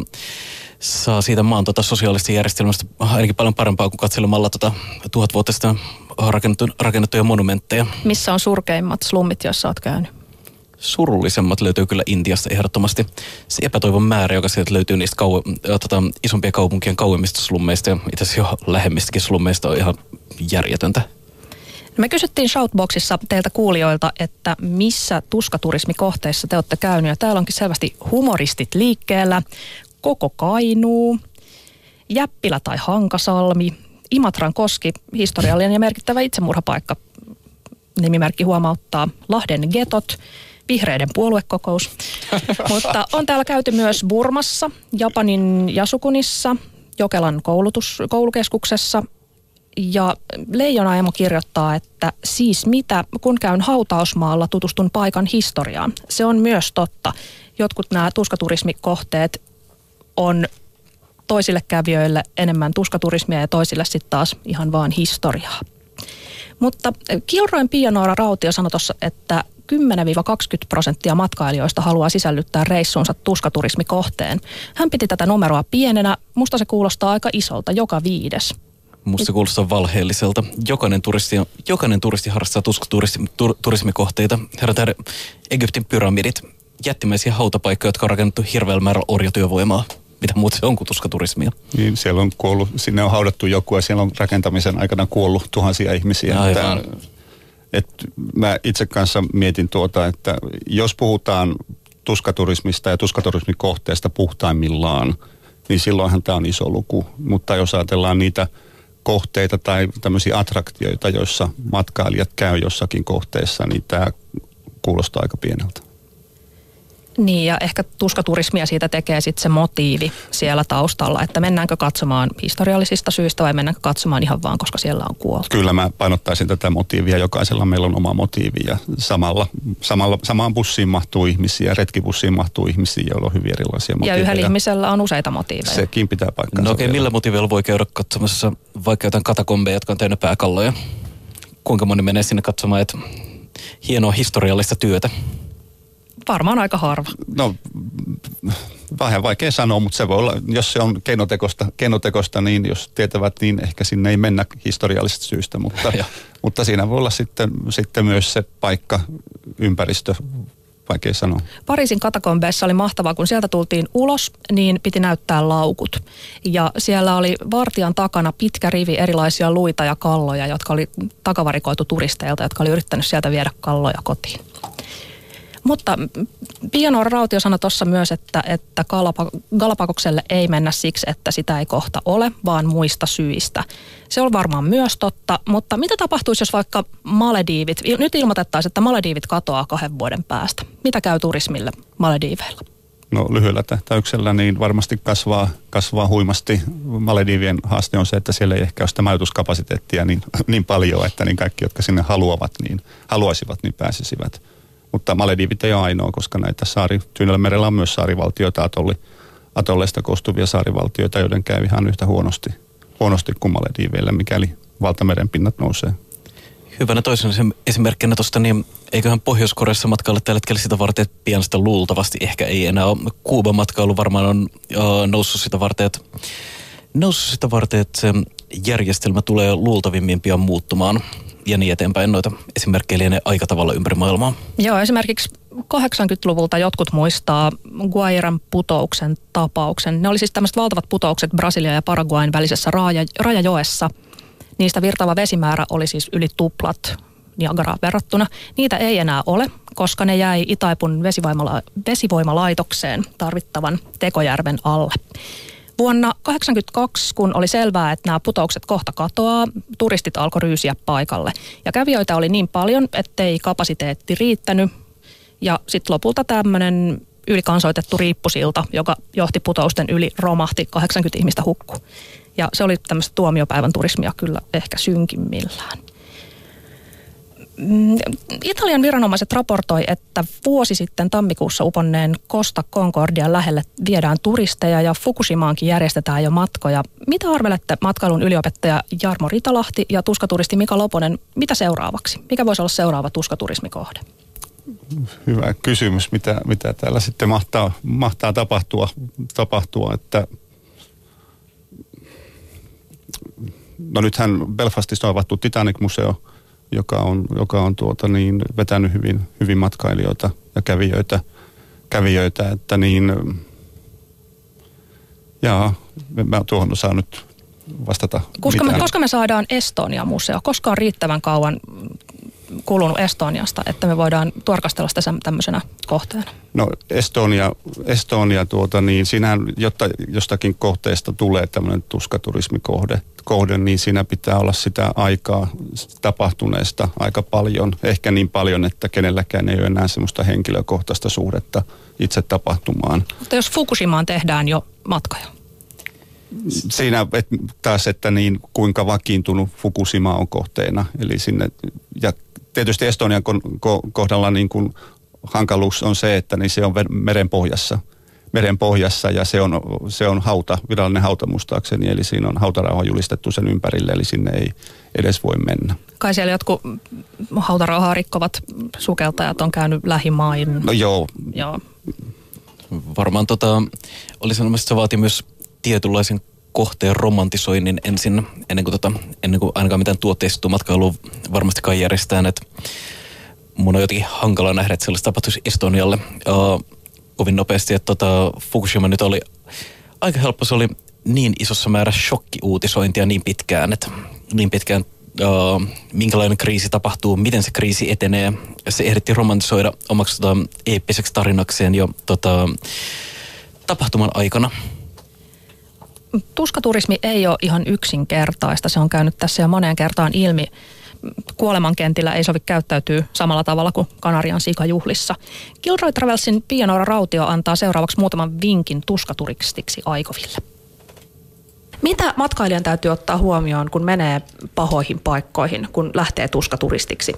saa siitä maan tota, sosiaalista järjestelmästä ainakin paljon parempaa kuin katselemalla tota, tuhat vuotta sitten rakennettu, rakennettuja monumentteja. Missä on surkeimmat slummit, joissa olet käynyt? surullisemmat löytyy kyllä Intiasta ehdottomasti. Se epätoivon määrä, joka sieltä löytyy niistä kau- tota, isompien kaupunkien kauemmista slummeista ja itse asiassa jo lähemmistäkin slummeista on ihan järjetöntä. Me kysyttiin Shoutboxissa teiltä kuulijoilta, että missä tuskaturismikohteissa te olette käynyt. Ja täällä onkin selvästi humoristit liikkeellä. Koko Kainuu, Jäppilä tai Hankasalmi, Imatran koski, historiallinen ja merkittävä itsemurhapaikka. Nimimerkki huomauttaa Lahden getot, vihreiden puoluekokous. Mutta on täällä käyty myös Burmassa, Japanin Jasukunissa, Jokelan koulutus, koulukeskuksessa, ja Leijona Emo kirjoittaa, että siis mitä, kun käyn hautausmaalla, tutustun paikan historiaan. Se on myös totta. Jotkut nämä tuskaturismikohteet on toisille kävijöille enemmän tuskaturismia ja toisille sitten taas ihan vaan historiaa. Mutta Kioroin Pia Noora Rautio sanoi tuossa, että 10-20 prosenttia matkailijoista haluaa sisällyttää reissuunsa tuskaturismikohteen. Hän piti tätä numeroa pienenä. Musta se kuulostaa aika isolta, joka viides. Musta kuulostaa valheelliselta. Jokainen turisti, jokainen turisti harrastaa tuskaturismikohteita. Herätään Egyptin pyramidit, jättimäisiä hautapaikkoja, jotka on rakennettu hirveällä määrällä orjatyövoimaa mitä muuta se on kuin tuskaturismia. Niin, siellä on kuollut, sinne on haudattu joku ja siellä on rakentamisen aikana kuollut tuhansia ihmisiä. Aivan. Että, et mä itse kanssa mietin tuota, että jos puhutaan tuskaturismista ja tuskaturismikohteesta puhtaimmillaan, niin silloinhan tämä on iso luku. Mutta jos ajatellaan niitä kohteita tai tämmöisiä attraktioita, joissa matkailijat käy jossakin kohteessa, niin tämä kuulostaa aika pieneltä. Niin ja ehkä tuskaturismia siitä tekee sitten se motiivi siellä taustalla, että mennäänkö katsomaan historiallisista syistä vai mennäänkö katsomaan ihan vaan, koska siellä on kuoltu. Kyllä mä painottaisin tätä motiivia, jokaisella meillä on oma motiivi ja samalla, samalla, samaan bussiin mahtuu ihmisiä, retkibussiin mahtuu ihmisiä, joilla on hyvin erilaisia motiiveja. Ja yhdellä ihmisellä on useita motiiveja. Sekin pitää paikkansa. No okei, okay, millä motiivilla voi käydä katsomassa vaikka jotain katakombeja, jotka on täynnä pääkalloja? Kuinka moni menee sinne katsomaan, että hienoa historiallista työtä? Varmaan aika harva. No, vähän vaikea sanoa, mutta se voi olla, jos se on keinotekosta, keinotekosta niin jos tietävät, niin ehkä sinne ei mennä historiallisesta syystä, mutta, mutta siinä voi olla sitten, sitten myös se paikka, ympäristö, vaikea sanoa. Pariisin katakombeissa oli mahtavaa, kun sieltä tultiin ulos, niin piti näyttää laukut. Ja siellä oli vartijan takana pitkä rivi erilaisia luita ja kalloja, jotka oli takavarikoitu turisteilta, jotka oli yrittänyt sieltä viedä kalloja kotiin. Mutta Piano Rautio sanoi tuossa myös, että, että Galapagokselle ei mennä siksi, että sitä ei kohta ole, vaan muista syistä. Se on varmaan myös totta, mutta mitä tapahtuisi, jos vaikka Malediivit, nyt ilmoitettaisiin, että Malediivit katoaa kahden vuoden päästä. Mitä käy turismille Malediiveilla? No lyhyellä tähtäyksellä niin varmasti kasvaa, kasvaa huimasti. Maledivien haaste on se, että siellä ei ehkä ole sitä majoituskapasiteettia niin, niin paljon, että niin kaikki, jotka sinne haluavat, niin haluaisivat, niin pääsisivät. Mutta Maledivit ei ole ainoa, koska näitä saari, merellä on myös saarivaltioita, atolli, atolleista koostuvia saarivaltioita, joiden käy ihan yhtä huonosti, huonosti kuin Malediiveillä, mikäli valtameren pinnat nousee. Hyvänä toisen esimerkkinä tuosta, niin eiköhän Pohjois-Koreassa matkailla tällä hetkellä sitä varten, että pian sitä luultavasti ehkä ei enää ole. Kuuban matkailu varmaan on uh, noussut sitä varten, että noussut sitä varten, että se järjestelmä tulee luultavimmin pian muuttumaan ja niin eteenpäin. Noita esimerkkejä lienee aika tavalla ympäri maailmaa. Joo, esimerkiksi 80-luvulta jotkut muistaa Guairan putouksen tapauksen. Ne oli siis tämmöiset valtavat putoukset Brasilia ja Paraguain välisessä raja, rajajoessa. Niistä virtaava vesimäärä oli siis yli tuplat Niagaraa verrattuna. Niitä ei enää ole, koska ne jäi Itaipun vesivoimala, vesivoimalaitokseen tarvittavan Tekojärven alle. Vuonna 1982, kun oli selvää, että nämä putoukset kohta katoaa, turistit alkoi ryysiä paikalle. Ja kävijöitä oli niin paljon, ettei kapasiteetti riittänyt. Ja sitten lopulta tämmöinen ylikansoitettu riippusilta, joka johti putousten yli, romahti, 80 ihmistä hukku. Ja se oli tämmöistä tuomiopäivän turismia kyllä ehkä synkimmillään. Mm, Italian viranomaiset raportoi, että vuosi sitten tammikuussa uponneen Costa Concordia lähelle viedään turisteja ja Fukushimaankin järjestetään jo matkoja. Mitä arvelette matkailun yliopettaja Jarmo Ritalahti ja tuskaturisti Mika Loponen, mitä seuraavaksi? Mikä voisi olla seuraava tuskaturismikohde? Hyvä kysymys, mitä, mitä täällä sitten mahtaa, mahtaa tapahtua, tapahtua, että no nythän Belfastissa on avattu Titanic-museo – joka on, joka on tuota niin, vetänyt hyvin, hyvin matkailijoita ja kävijöitä, kävijöitä että niin, jaa, mä tuohon osaan nyt vastata koska me, koska me saadaan Estonia-museo? Koska on riittävän kauan kulunut Estoniasta, että me voidaan tarkastella sitä tämmöisenä kohteena? No Estonia, Estonia tuota, niin sinähän, jotta jostakin kohteesta tulee tämmöinen tuskaturismikohde, kohde, niin siinä pitää olla sitä aikaa tapahtuneesta aika paljon. Ehkä niin paljon, että kenelläkään ei ole enää semmoista henkilökohtaista suhdetta itse tapahtumaan. Mutta jos Fukushimaan tehdään jo matkoja? Siinä et, taas, että niin kuinka vakiintunut Fukushima on kohteena. Eli sinne, ja tietysti Estonian kohdalla niin kuin hankaluus on se, että niin se on meren pohjassa. Meren pohjassa ja se on, se on hauta, virallinen hauta muistaakseni, eli siinä on hautarauha julistettu sen ympärille, eli sinne ei edes voi mennä. Kai siellä jotkut hautarauhaa rikkovat sukeltajat on käynyt lähimain. No joo. joo. Varmaan tota, oli sanomassa, että se vaatii myös tietynlaisen kohteen romantisoinnin ensin, ennen kuin, tota, ennen kuin ainakaan mitään tuotteistettua matkailua varmastikaan järjestetään. Että mun on jotenkin hankala nähdä, että sellaista tapahtuisi Estonialle uh, kovin nopeasti. Että tota, Fukushima nyt oli aika helppo, se oli niin isossa määrä shokkiuutisointia niin pitkään, että niin pitkään uh, minkälainen kriisi tapahtuu, miten se kriisi etenee. Se ehditti romantisoida omaksi tota, eeppiseksi tarinakseen jo tota, tapahtuman aikana tuskaturismi ei ole ihan yksinkertaista. Se on käynyt tässä jo moneen kertaan ilmi. Kuolemankentillä ei sovi käyttäytyy samalla tavalla kuin Kanarian sikajuhlissa. Gilroy Travelsin Pianora Rautio antaa seuraavaksi muutaman vinkin tuskaturistiksi aikoville. Mitä matkailijan täytyy ottaa huomioon, kun menee pahoihin paikkoihin, kun lähtee tuskaturistiksi?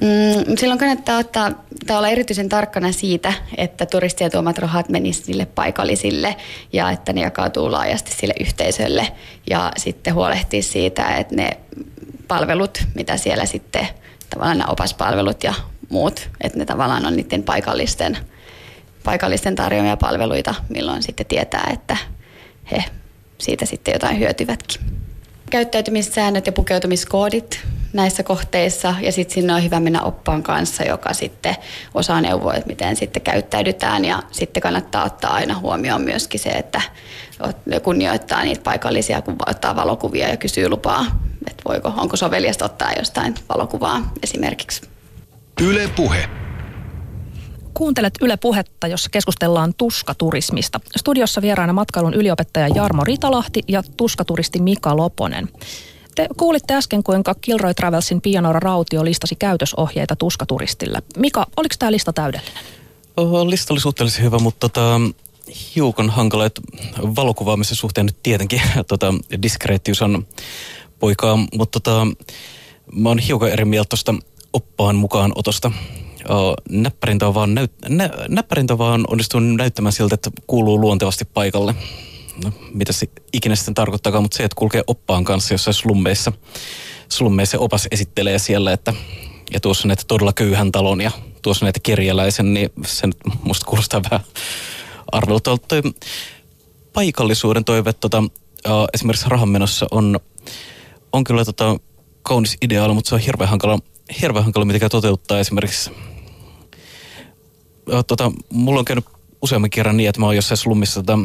Mm, silloin kannattaa ottaa, tai olla erityisen tarkkana siitä, että turistien tuomat rahat menisivät sille paikallisille ja että ne jakautuu laajasti sille yhteisölle. Ja sitten huolehtia siitä, että ne palvelut, mitä siellä sitten, tavallaan nämä opaspalvelut ja muut, että ne tavallaan on niiden paikallisten, paikallisten tarjoamia palveluita, milloin sitten tietää, että he siitä sitten jotain hyötyvätkin. Käyttäytymissäännöt ja pukeutumiskoodit näissä kohteissa ja sitten sinne on hyvä mennä oppaan kanssa, joka sitten osaa neuvoa, että miten sitten käyttäydytään ja sitten kannattaa ottaa aina huomioon myöskin se, että kunnioittaa niitä paikallisia, kun ottaa valokuvia ja kysyy lupaa, että voiko, onko soveliasta ottaa jostain valokuvaa esimerkiksi. Yle Puhe. Kuuntelet Yle Puhetta, jossa keskustellaan tuskaturismista. Studiossa vieraana matkailun yliopettaja Jarmo Ritalahti ja tuskaturisti Mika Loponen. Te kuulitte äsken, kuinka Kilroy Travelsin Pianora Rautio listasi käytösohjeita tuskaturistille. Mika, oliko tämä lista täydellinen? Lista oli suhteellisen hyvä, mutta tota, hiukan hankala, että valokuvaamisen suhteen nyt tietenkin tota, diskreettius on poikaa, mutta tota, mä oon hiukan eri mieltä tuosta oppaan mukaan otosta. Näppärintä on vaan, näyt, nä, näppärintä vaan onnistunut näyttämään siltä, että kuuluu luontevasti paikalle no, mitä se ikinä sitten tarkoittaa, mutta se, että kulkee oppaan kanssa jossain slummeissa, slummeissa opas esittelee siellä, että ja tuossa näitä todella köyhän talon ja tuossa näitä kerjäläisen, niin se nyt musta kuulostaa vähän arvelta. Paikallisuuden toive tota, esimerkiksi rahanmenossa on, on kyllä tota, kaunis ideaali, mutta se on hirveän hankala, hirveän hankala mitenkään toteuttaa esimerkiksi tota, mulla on käynyt useamman kerran niin, että mä oon jossain slummissa, tota,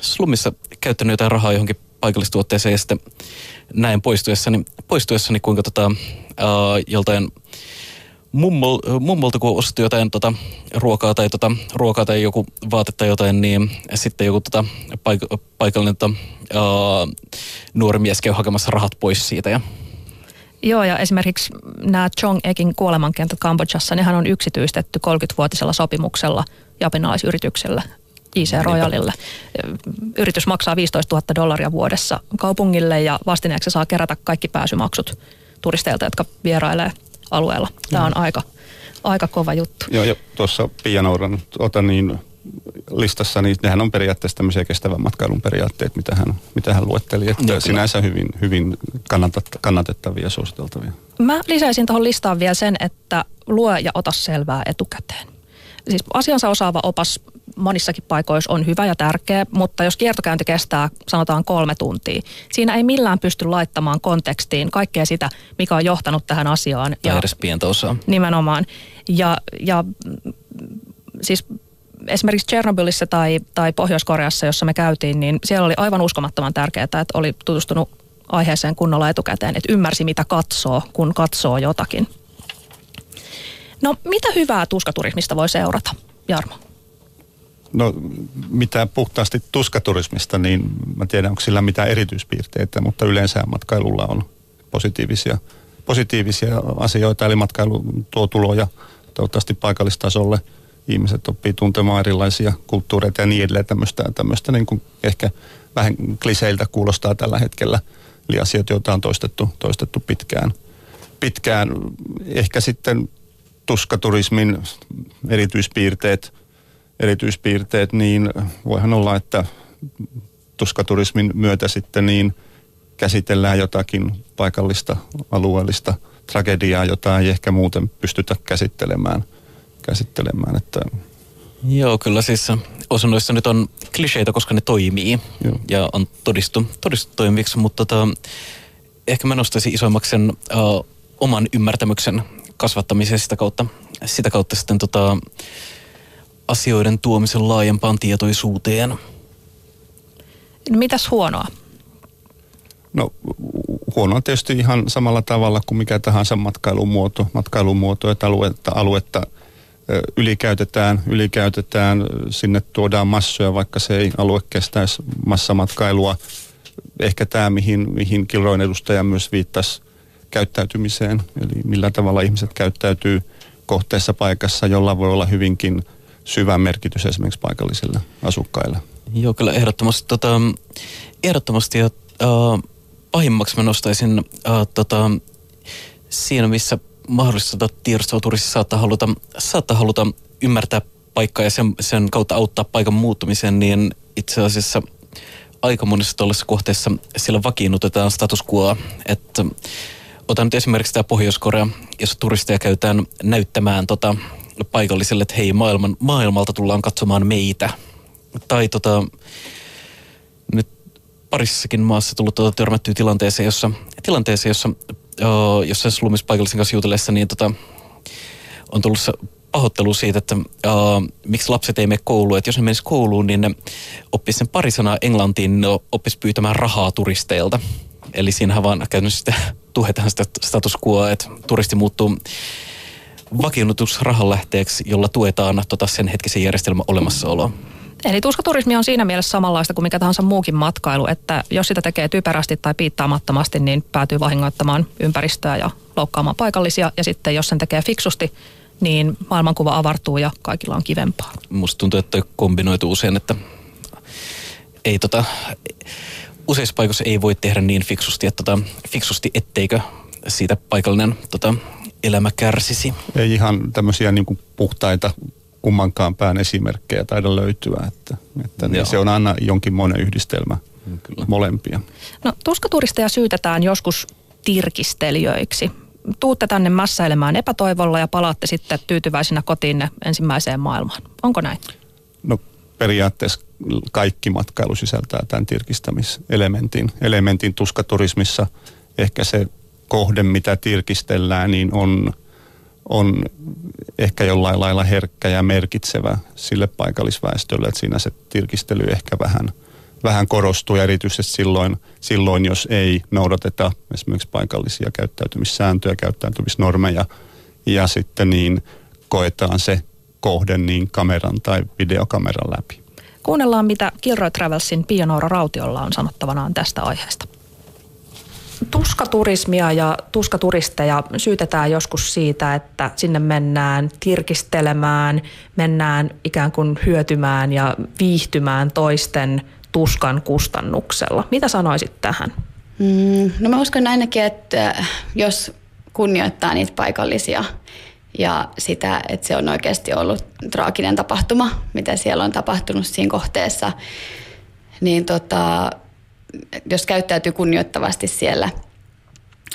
slummissa käyttänyt jotain rahaa johonkin paikallistuotteeseen ja sitten näin poistuessani, poistuessani kuinka tota, ää, joltain mummol, mummolta, kun ostettu jotain tota, ruokaa, tai, tota, ruokaa tai joku vaatetta jotain, niin sitten joku tota, paik- paikallinen tota, ää, nuori mies käy hakemassa rahat pois siitä. Ja... Joo, ja esimerkiksi nämä Chong Ekin kuolemankentät Kambodžassa, nehän on yksityistetty 30-vuotisella sopimuksella japinalaisyrityksellä JC Royalille. Yritys maksaa 15 000 dollaria vuodessa kaupungille ja vastineeksi saa kerätä kaikki pääsymaksut turisteilta, jotka vierailee alueella. Tämä on aika, aika kova juttu. Joo, ja tuossa Pia Nouran ota niin listassa, niin nehän on periaatteessa tämmöisiä kestävän matkailun periaatteet, mitä hän, mitä hän luetteli. Että Joo, sinänsä hyvin, hyvin kannatettavia ja suositeltavia. Mä lisäisin tuohon listaan vielä sen, että lue ja ota selvää etukäteen. Siis asiansa osaava opas monissakin paikoissa on hyvä ja tärkeä, mutta jos kiertokäynti kestää sanotaan kolme tuntia, siinä ei millään pysty laittamaan kontekstiin kaikkea sitä, mikä on johtanut tähän asiaan. Tai ja edes pientä osaa. Nimenomaan. Ja, ja siis esimerkiksi Tchernobylissa tai, tai Pohjois-Koreassa, jossa me käytiin, niin siellä oli aivan uskomattoman tärkeää, että oli tutustunut aiheeseen kunnolla etukäteen, että ymmärsi mitä katsoo, kun katsoo jotakin. No mitä hyvää tuskaturismista voi seurata, Jarmo? No mitä puhtaasti tuskaturismista, niin mä tiedän, onko sillä mitään erityispiirteitä, mutta yleensä matkailulla on positiivisia, positiivisia asioita, eli matkailu tuo tuloja toivottavasti paikallistasolle. Ihmiset oppii tuntemaan erilaisia kulttuureita ja niin edelleen. Tämmöistä, tämmöistä niin kuin ehkä vähän kliseiltä kuulostaa tällä hetkellä. Eli asiat, joita on toistettu, toistettu pitkään. Pitkään ehkä sitten tuskaturismin erityispiirteet – erityispiirteet, niin voihan olla, että tuskaturismin myötä sitten niin käsitellään jotakin paikallista alueellista tragediaa, jota ei ehkä muuten pystytä käsittelemään. Käsittelemään että Joo, kyllä siis osa noissa nyt on kliseitä, koska ne toimii Joo. ja on todistu, todistu toimiviksi, mutta tota, ehkä mä nostaisin isoimmaksi sen uh, oman ymmärtämyksen kasvattamisen sitä kautta, sitä kautta sitten tota, asioiden tuomisen laajempaan tietoisuuteen. No, mitäs huonoa? No huono on tietysti ihan samalla tavalla kuin mikä tahansa matkailumuoto, matkailumuoto että aluetta, aluetta ylikäytetään, ylikäytetään, sinne tuodaan massoja, vaikka se ei alue kestäisi massamatkailua. Ehkä tämä, mihin, mihin Kilroin edustaja myös viittasi käyttäytymiseen, eli millä tavalla ihmiset käyttäytyy kohteessa paikassa, jolla voi olla hyvinkin – syvä merkitys esimerkiksi paikallisille asukkaille. Joo, kyllä ehdottomasti. Tota, ehdottomasti ja uh, pahimmaksi mä nostaisin uh, tota, siinä, missä mahdollisesti tota, tiedostoturissa saattaa haluta, saattaa haluta ymmärtää paikkaa ja sen, sen kautta auttaa paikan muuttumiseen, niin itse asiassa aika monessa tuollaisessa kohteessa siellä vakiinnutetaan status quo, että otan nyt esimerkiksi tämä Pohjois-Korea, jossa turisteja käytetään näyttämään tota, paikalliselle, että hei, maailman, maailmalta tullaan katsomaan meitä. Tai tota, nyt parissakin maassa tullut tota, törmättyä tilanteeseen, jossa, tilanteeseen, jossa, uh, jossa slumissa paikallisen kanssa jutellessa, niin tota, on tullut pahoittelu siitä, että uh, miksi lapset ei mene kouluun. Että jos ne menisi kouluun, niin ne oppisi sen pari sanaa englantiin, niin ne oppisi pyytämään rahaa turisteilta. Eli siinähän vaan käytännössä sitä tuhetaan sitä status quo, että turisti muuttuu vakiinnutus rahanlähteeksi, jolla tuetaan tota sen hetkisen järjestelmän olemassaoloa. Eli tuskaturismi on siinä mielessä samanlaista kuin mikä tahansa muukin matkailu, että jos sitä tekee typerästi tai piittaamattomasti, niin päätyy vahingoittamaan ympäristöä ja loukkaamaan paikallisia. Ja sitten jos sen tekee fiksusti, niin maailmankuva avartuu ja kaikilla on kivempaa. Musta tuntuu, että kombinoitu usein, että ei tota, useissa paikoissa ei voi tehdä niin fiksusti, että tota, fiksusti etteikö siitä paikallinen tota, elämä kärsisi. Ei ihan tämmöisiä niin kuin puhtaita kummankaan pään esimerkkejä taida löytyä, että, että niin se on aina jonkinmoinen yhdistelmä Kyllä. molempia. No tuskaturisteja syytetään joskus tirkistelijöiksi. Tuutte tänne mässäilemään epätoivolla ja palaatte sitten tyytyväisinä kotiinne ensimmäiseen maailmaan. Onko näin? No periaatteessa kaikki matkailu sisältää tämän tirkistämiselementin. Elementin tuskaturismissa ehkä se kohde, mitä tirkistellään, niin on, on ehkä jollain lailla herkkä ja merkitsevä sille paikallisväestölle, että siinä se tirkistely ehkä vähän, vähän korostuu erityisesti silloin, silloin, jos ei noudateta esimerkiksi paikallisia käyttäytymissääntöjä, käyttäytymisnormeja ja sitten niin koetaan se kohde niin kameran tai videokameran läpi. Kuunnellaan, mitä Kilroy Travelsin Pia Noora Rautiolla on sanottavanaan tästä aiheesta. Tuskaturismia ja tuskaturisteja syytetään joskus siitä, että sinne mennään tirkistelemään, mennään ikään kuin hyötymään ja viihtymään toisten tuskan kustannuksella. Mitä sanoisit tähän? Mm, no mä uskon ainakin, että jos kunnioittaa niitä paikallisia ja sitä, että se on oikeasti ollut traaginen tapahtuma, mitä siellä on tapahtunut siinä kohteessa, niin tota, jos käyttäytyy kunnioittavasti siellä.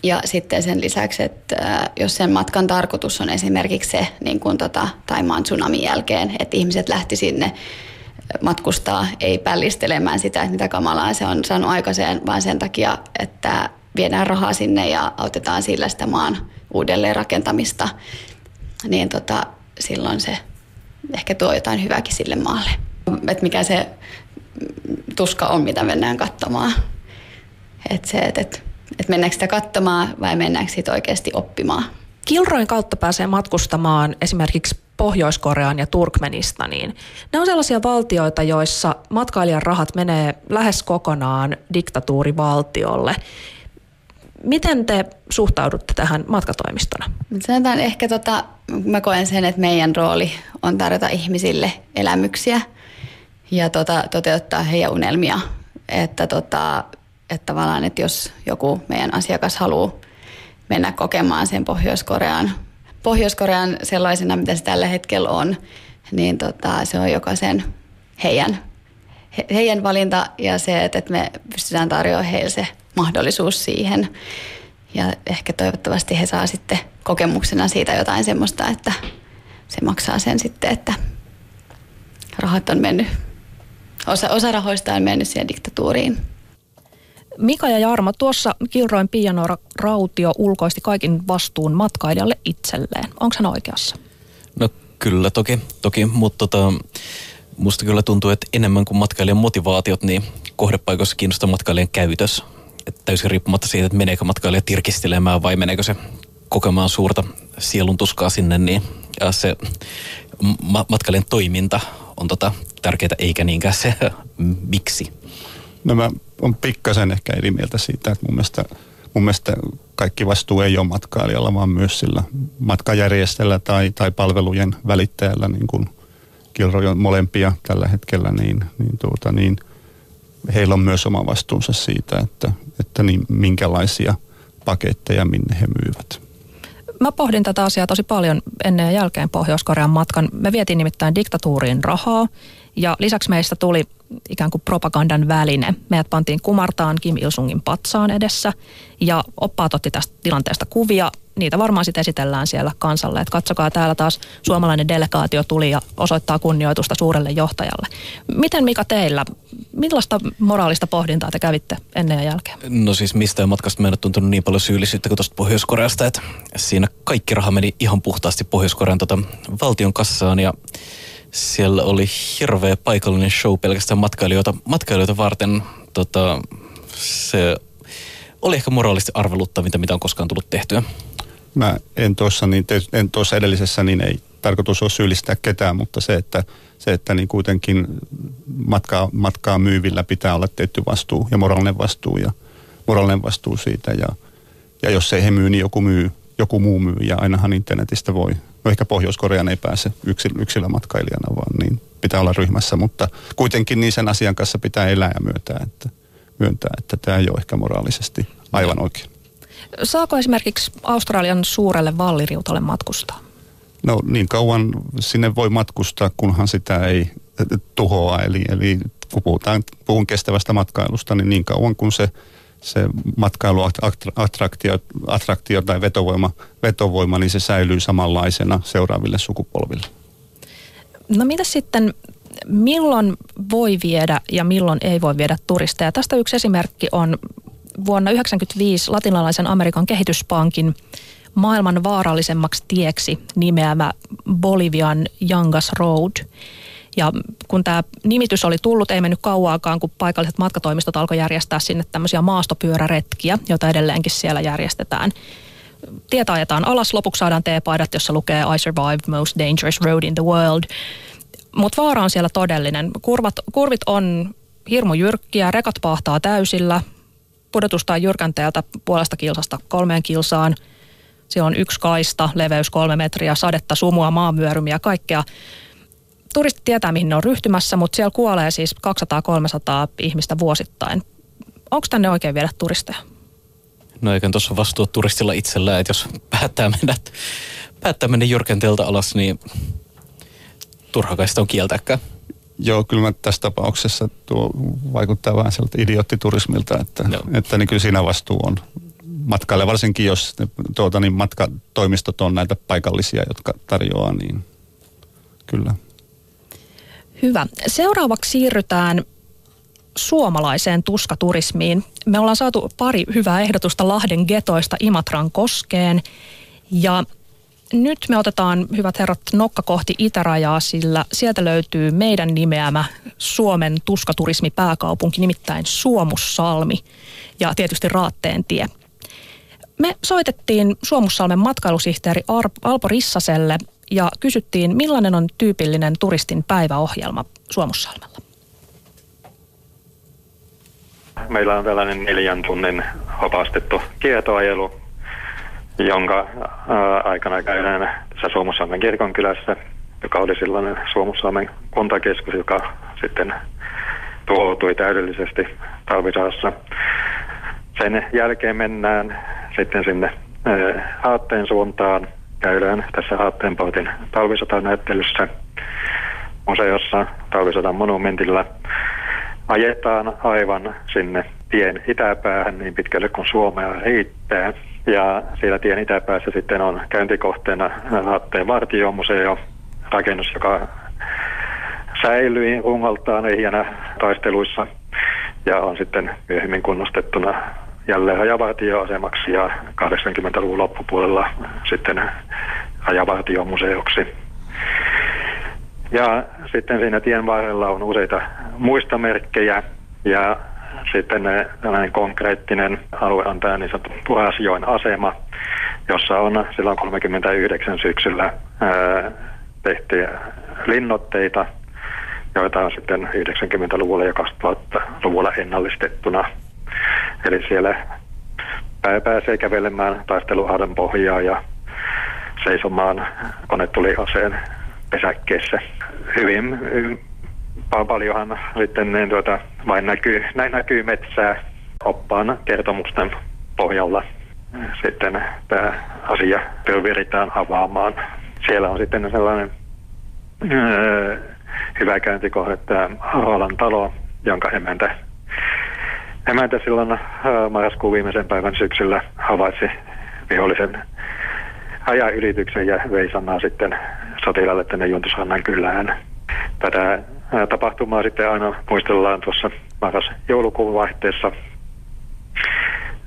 Ja sitten sen lisäksi, että jos sen matkan tarkoitus on esimerkiksi se, niin kuin tota, Taimaan tsunamin jälkeen, että ihmiset lähti sinne matkustaa, ei pällistelemään sitä, että mitä kamalaa se on saanut aikaiseen, vaan sen takia, että viedään rahaa sinne ja autetaan sillä sitä maan uudelleen rakentamista, niin tota, silloin se ehkä tuo jotain hyvääkin sille maalle. Et mikä se tuska on, mitä mennään katsomaan. Että se, että et, et mennäänkö sitä katsomaan vai mennäänkö sitä oikeasti oppimaan. Kilroin kautta pääsee matkustamaan esimerkiksi Pohjois-Koreaan ja Turkmenistaniin. Ne on sellaisia valtioita, joissa matkailijan rahat menee lähes kokonaan diktatuurivaltiolle. Miten te suhtaudutte tähän matkatoimistona? Sanotaan ehkä, tota, mä koen sen, että meidän rooli on tarjota ihmisille elämyksiä ja tota, toteuttaa heidän unelmia. Että, tota, että tavallaan, että jos joku meidän asiakas haluaa mennä kokemaan sen Pohjois-Korean, Pohjois-Korean sellaisena, mitä se tällä hetkellä on, niin tota, se on jokaisen heidän, he, heidän valinta ja se, että me pystytään tarjoamaan heille se mahdollisuus siihen. Ja ehkä toivottavasti he saa sitten kokemuksena siitä jotain semmoista, että se maksaa sen sitten, että rahat on mennyt, osa, osa rahoista on mennyt siihen diktatuuriin. Mika ja Jarmo, tuossa Kilroin Pianoora Rautio ulkoisti kaikin vastuun matkailijalle itselleen. Onko hän oikeassa? No kyllä toki, toki mutta tota, musta kyllä tuntuu, että enemmän kuin matkailijan motivaatiot, niin kohdepaikoissa kiinnostaa matkailijan käytös. Et täysin riippumatta siitä, että meneekö matkailija tirkistelemään vai meneekö se kokemaan suurta sielun tuskaa sinne, niin ja se ma- matkailijan toiminta on tota tärkeää, eikä niinkään se miksi. No mä on pikkasen ehkä eri mieltä siitä, että mun mielestä, mun mielestä kaikki vastuu ei ole matkailijalla, vaan myös sillä matkajärjestäjällä tai, tai palvelujen välittäjällä, niin kuin Kilroy on molempia tällä hetkellä, niin, niin, tuota, niin heillä on myös oma vastuunsa siitä, että, että niin, minkälaisia paketteja minne he myyvät. Mä pohdin tätä asiaa tosi paljon ennen ja jälkeen Pohjois-Korean matkan. Me vietiin nimittäin diktatuuriin rahaa ja lisäksi meistä tuli ikään kuin propagandan väline. Meidät pantiin kumartaan Kim Il-sungin patsaan edessä ja oppaat otti tästä tilanteesta kuvia. Niitä varmaan sitten esitellään siellä kansalle, että katsokaa täällä taas suomalainen delegaatio tuli ja osoittaa kunnioitusta suurelle johtajalle. Miten Mika teillä, millaista moraalista pohdintaa te kävitte ennen ja jälkeen? No siis mistä matkasta meidän tuntunut niin paljon syyllisyyttä kuin tuosta Pohjois-Koreasta, että siinä kaikki raha meni ihan puhtaasti Pohjois-Korean tota valtion kassaan ja siellä oli hirveä paikallinen show pelkästään matkailijoita, matkailijoita varten. Tota, se oli ehkä moraalisesti arveluttavinta, mitä on koskaan tullut tehtyä. Mä en tuossa, niin en tuossa edellisessä, niin ei tarkoitus ole syyllistää ketään, mutta se, että, se, että niin kuitenkin matkaa, matkaa myyvillä pitää olla tietty vastuu ja moraalinen vastuu ja moraalinen vastuu siitä. Ja, ja jos ei he myy, niin joku myy, joku muu myy ja ainahan internetistä voi No ehkä Pohjois-Korean ei pääse yksilömatkailijana, vaan niin pitää olla ryhmässä, mutta kuitenkin niin sen asian kanssa pitää elää ja myöntää, että, myöntää, että tämä ei ole ehkä moraalisesti aivan oikein. Saako esimerkiksi Australian suurelle valliriutalle matkustaa? No niin kauan sinne voi matkustaa, kunhan sitä ei tuhoa. Eli, eli kun puhutaan, puhun kestävästä matkailusta, niin niin kauan kun se se matkailuattraktio attraktio tai vetovoima, vetovoima, niin se säilyy samanlaisena seuraaville sukupolville. No mitä sitten, milloin voi viedä ja milloin ei voi viedä turisteja? Tästä yksi esimerkki on vuonna 1995 latinalaisen Amerikan kehityspankin maailman vaarallisemmaksi tieksi nimeämä Bolivian Yangas Road. Ja kun tämä nimitys oli tullut, ei mennyt kauaakaan, kun paikalliset matkatoimistot alkoi järjestää sinne tämmöisiä maastopyöräretkiä, joita edelleenkin siellä järjestetään. Tietä ajetaan alas, lopuksi saadaan teepaidat, jossa lukee I survived most dangerous road in the world. Mutta vaara on siellä todellinen. Kurvat, kurvit on hirmu jyrkkiä, rekat pahtaa täysillä, pudotusta jyrkänteeltä puolesta kilsasta kolmeen kilsaan. Siellä on yksi kaista, leveys kolme metriä, sadetta, sumua, maanvyörymiä, kaikkea. Turistit tietää, mihin ne on ryhtymässä, mutta siellä kuolee siis 200-300 ihmistä vuosittain. Onko tänne oikein viedä turisteja? No eikä tuossa vastuu turistilla itsellään, että jos päättää mennä, päättää mennä jyrkänteeltä alas, niin turhakaista on kieltäkään. Joo, kyllä mä tässä tapauksessa tuo vaikuttaa vähän sieltä idioottiturismilta, että, no. että niin kyllä siinä vastuu on matkaille, varsinkin jos tuota, niin matkatoimistot on näitä paikallisia, jotka tarjoaa, niin kyllä. Hyvä. Seuraavaksi siirrytään suomalaiseen tuskaturismiin. Me ollaan saatu pari hyvää ehdotusta Lahden getoista Imatran koskeen ja nyt me otetaan, hyvät herrat, nokka kohti itärajaa, sillä sieltä löytyy meidän nimeämä Suomen tuskaturismi pääkaupunki, nimittäin Suomussalmi ja tietysti Raatteen tie. Me soitettiin Suomussalmen matkailusihteeri Alpo Rissaselle ja kysyttiin, millainen on tyypillinen turistin päiväohjelma Suomussalmella. Meillä on tällainen neljän tunnin opastettu kietoajelu jonka aikana käydään tässä Suomussalmen kirkonkylässä, joka oli silloin Suomussalmen kuntakeskus, joka sitten tuhoutui täydellisesti talvisaassa. Sen jälkeen mennään sitten sinne ää, Haatteen suuntaan. Käydään tässä Haatteenpautin talvisotanäyttelyssä museossa talvisodan monumentilla. Ajetaan aivan sinne tien itäpäähän niin pitkälle kuin Suomea riittää. Ja siellä tien itäpäässä sitten on käyntikohteena Hatteen vartiomuseo, rakennus, joka säilyi rungoltaan ehjänä taisteluissa ja on sitten myöhemmin kunnostettuna jälleen rajavartioasemaksi ja 80-luvun loppupuolella sitten rajavartiomuseoksi. Ja sitten siinä tien varrella on useita muistomerkkejä ja sitten tällainen konkreettinen alue on tämä niin sanottu Purasjoen asema, jossa on silloin 39 syksyllä tehty linnotteita, joita on sitten 90-luvulla ja 2000-luvulla ennallistettuna. Eli siellä pääsee kävelemään taisteluhaadan pohjaa ja seisomaan konetuliaseen pesäkkeessä. Hyvin, hyvin paljonhan sitten niin tuota, vain näkyy, näin näkyy metsää oppaan kertomusten pohjalla. Sitten tämä asia pyritään avaamaan. Siellä on sitten sellainen öö, hyvä käyntikohde, tämä Haalan talo, jonka emäntä, emäntä silloin öö, marraskuun viimeisen päivän syksyllä havaitsi vihollisen ajaylityksen ja vei sanaa sitten sotilaille tänne Juntushannan kylään. Tätä tapahtumaa sitten aina muistellaan tuossa marras-joulukuun vaihteessa.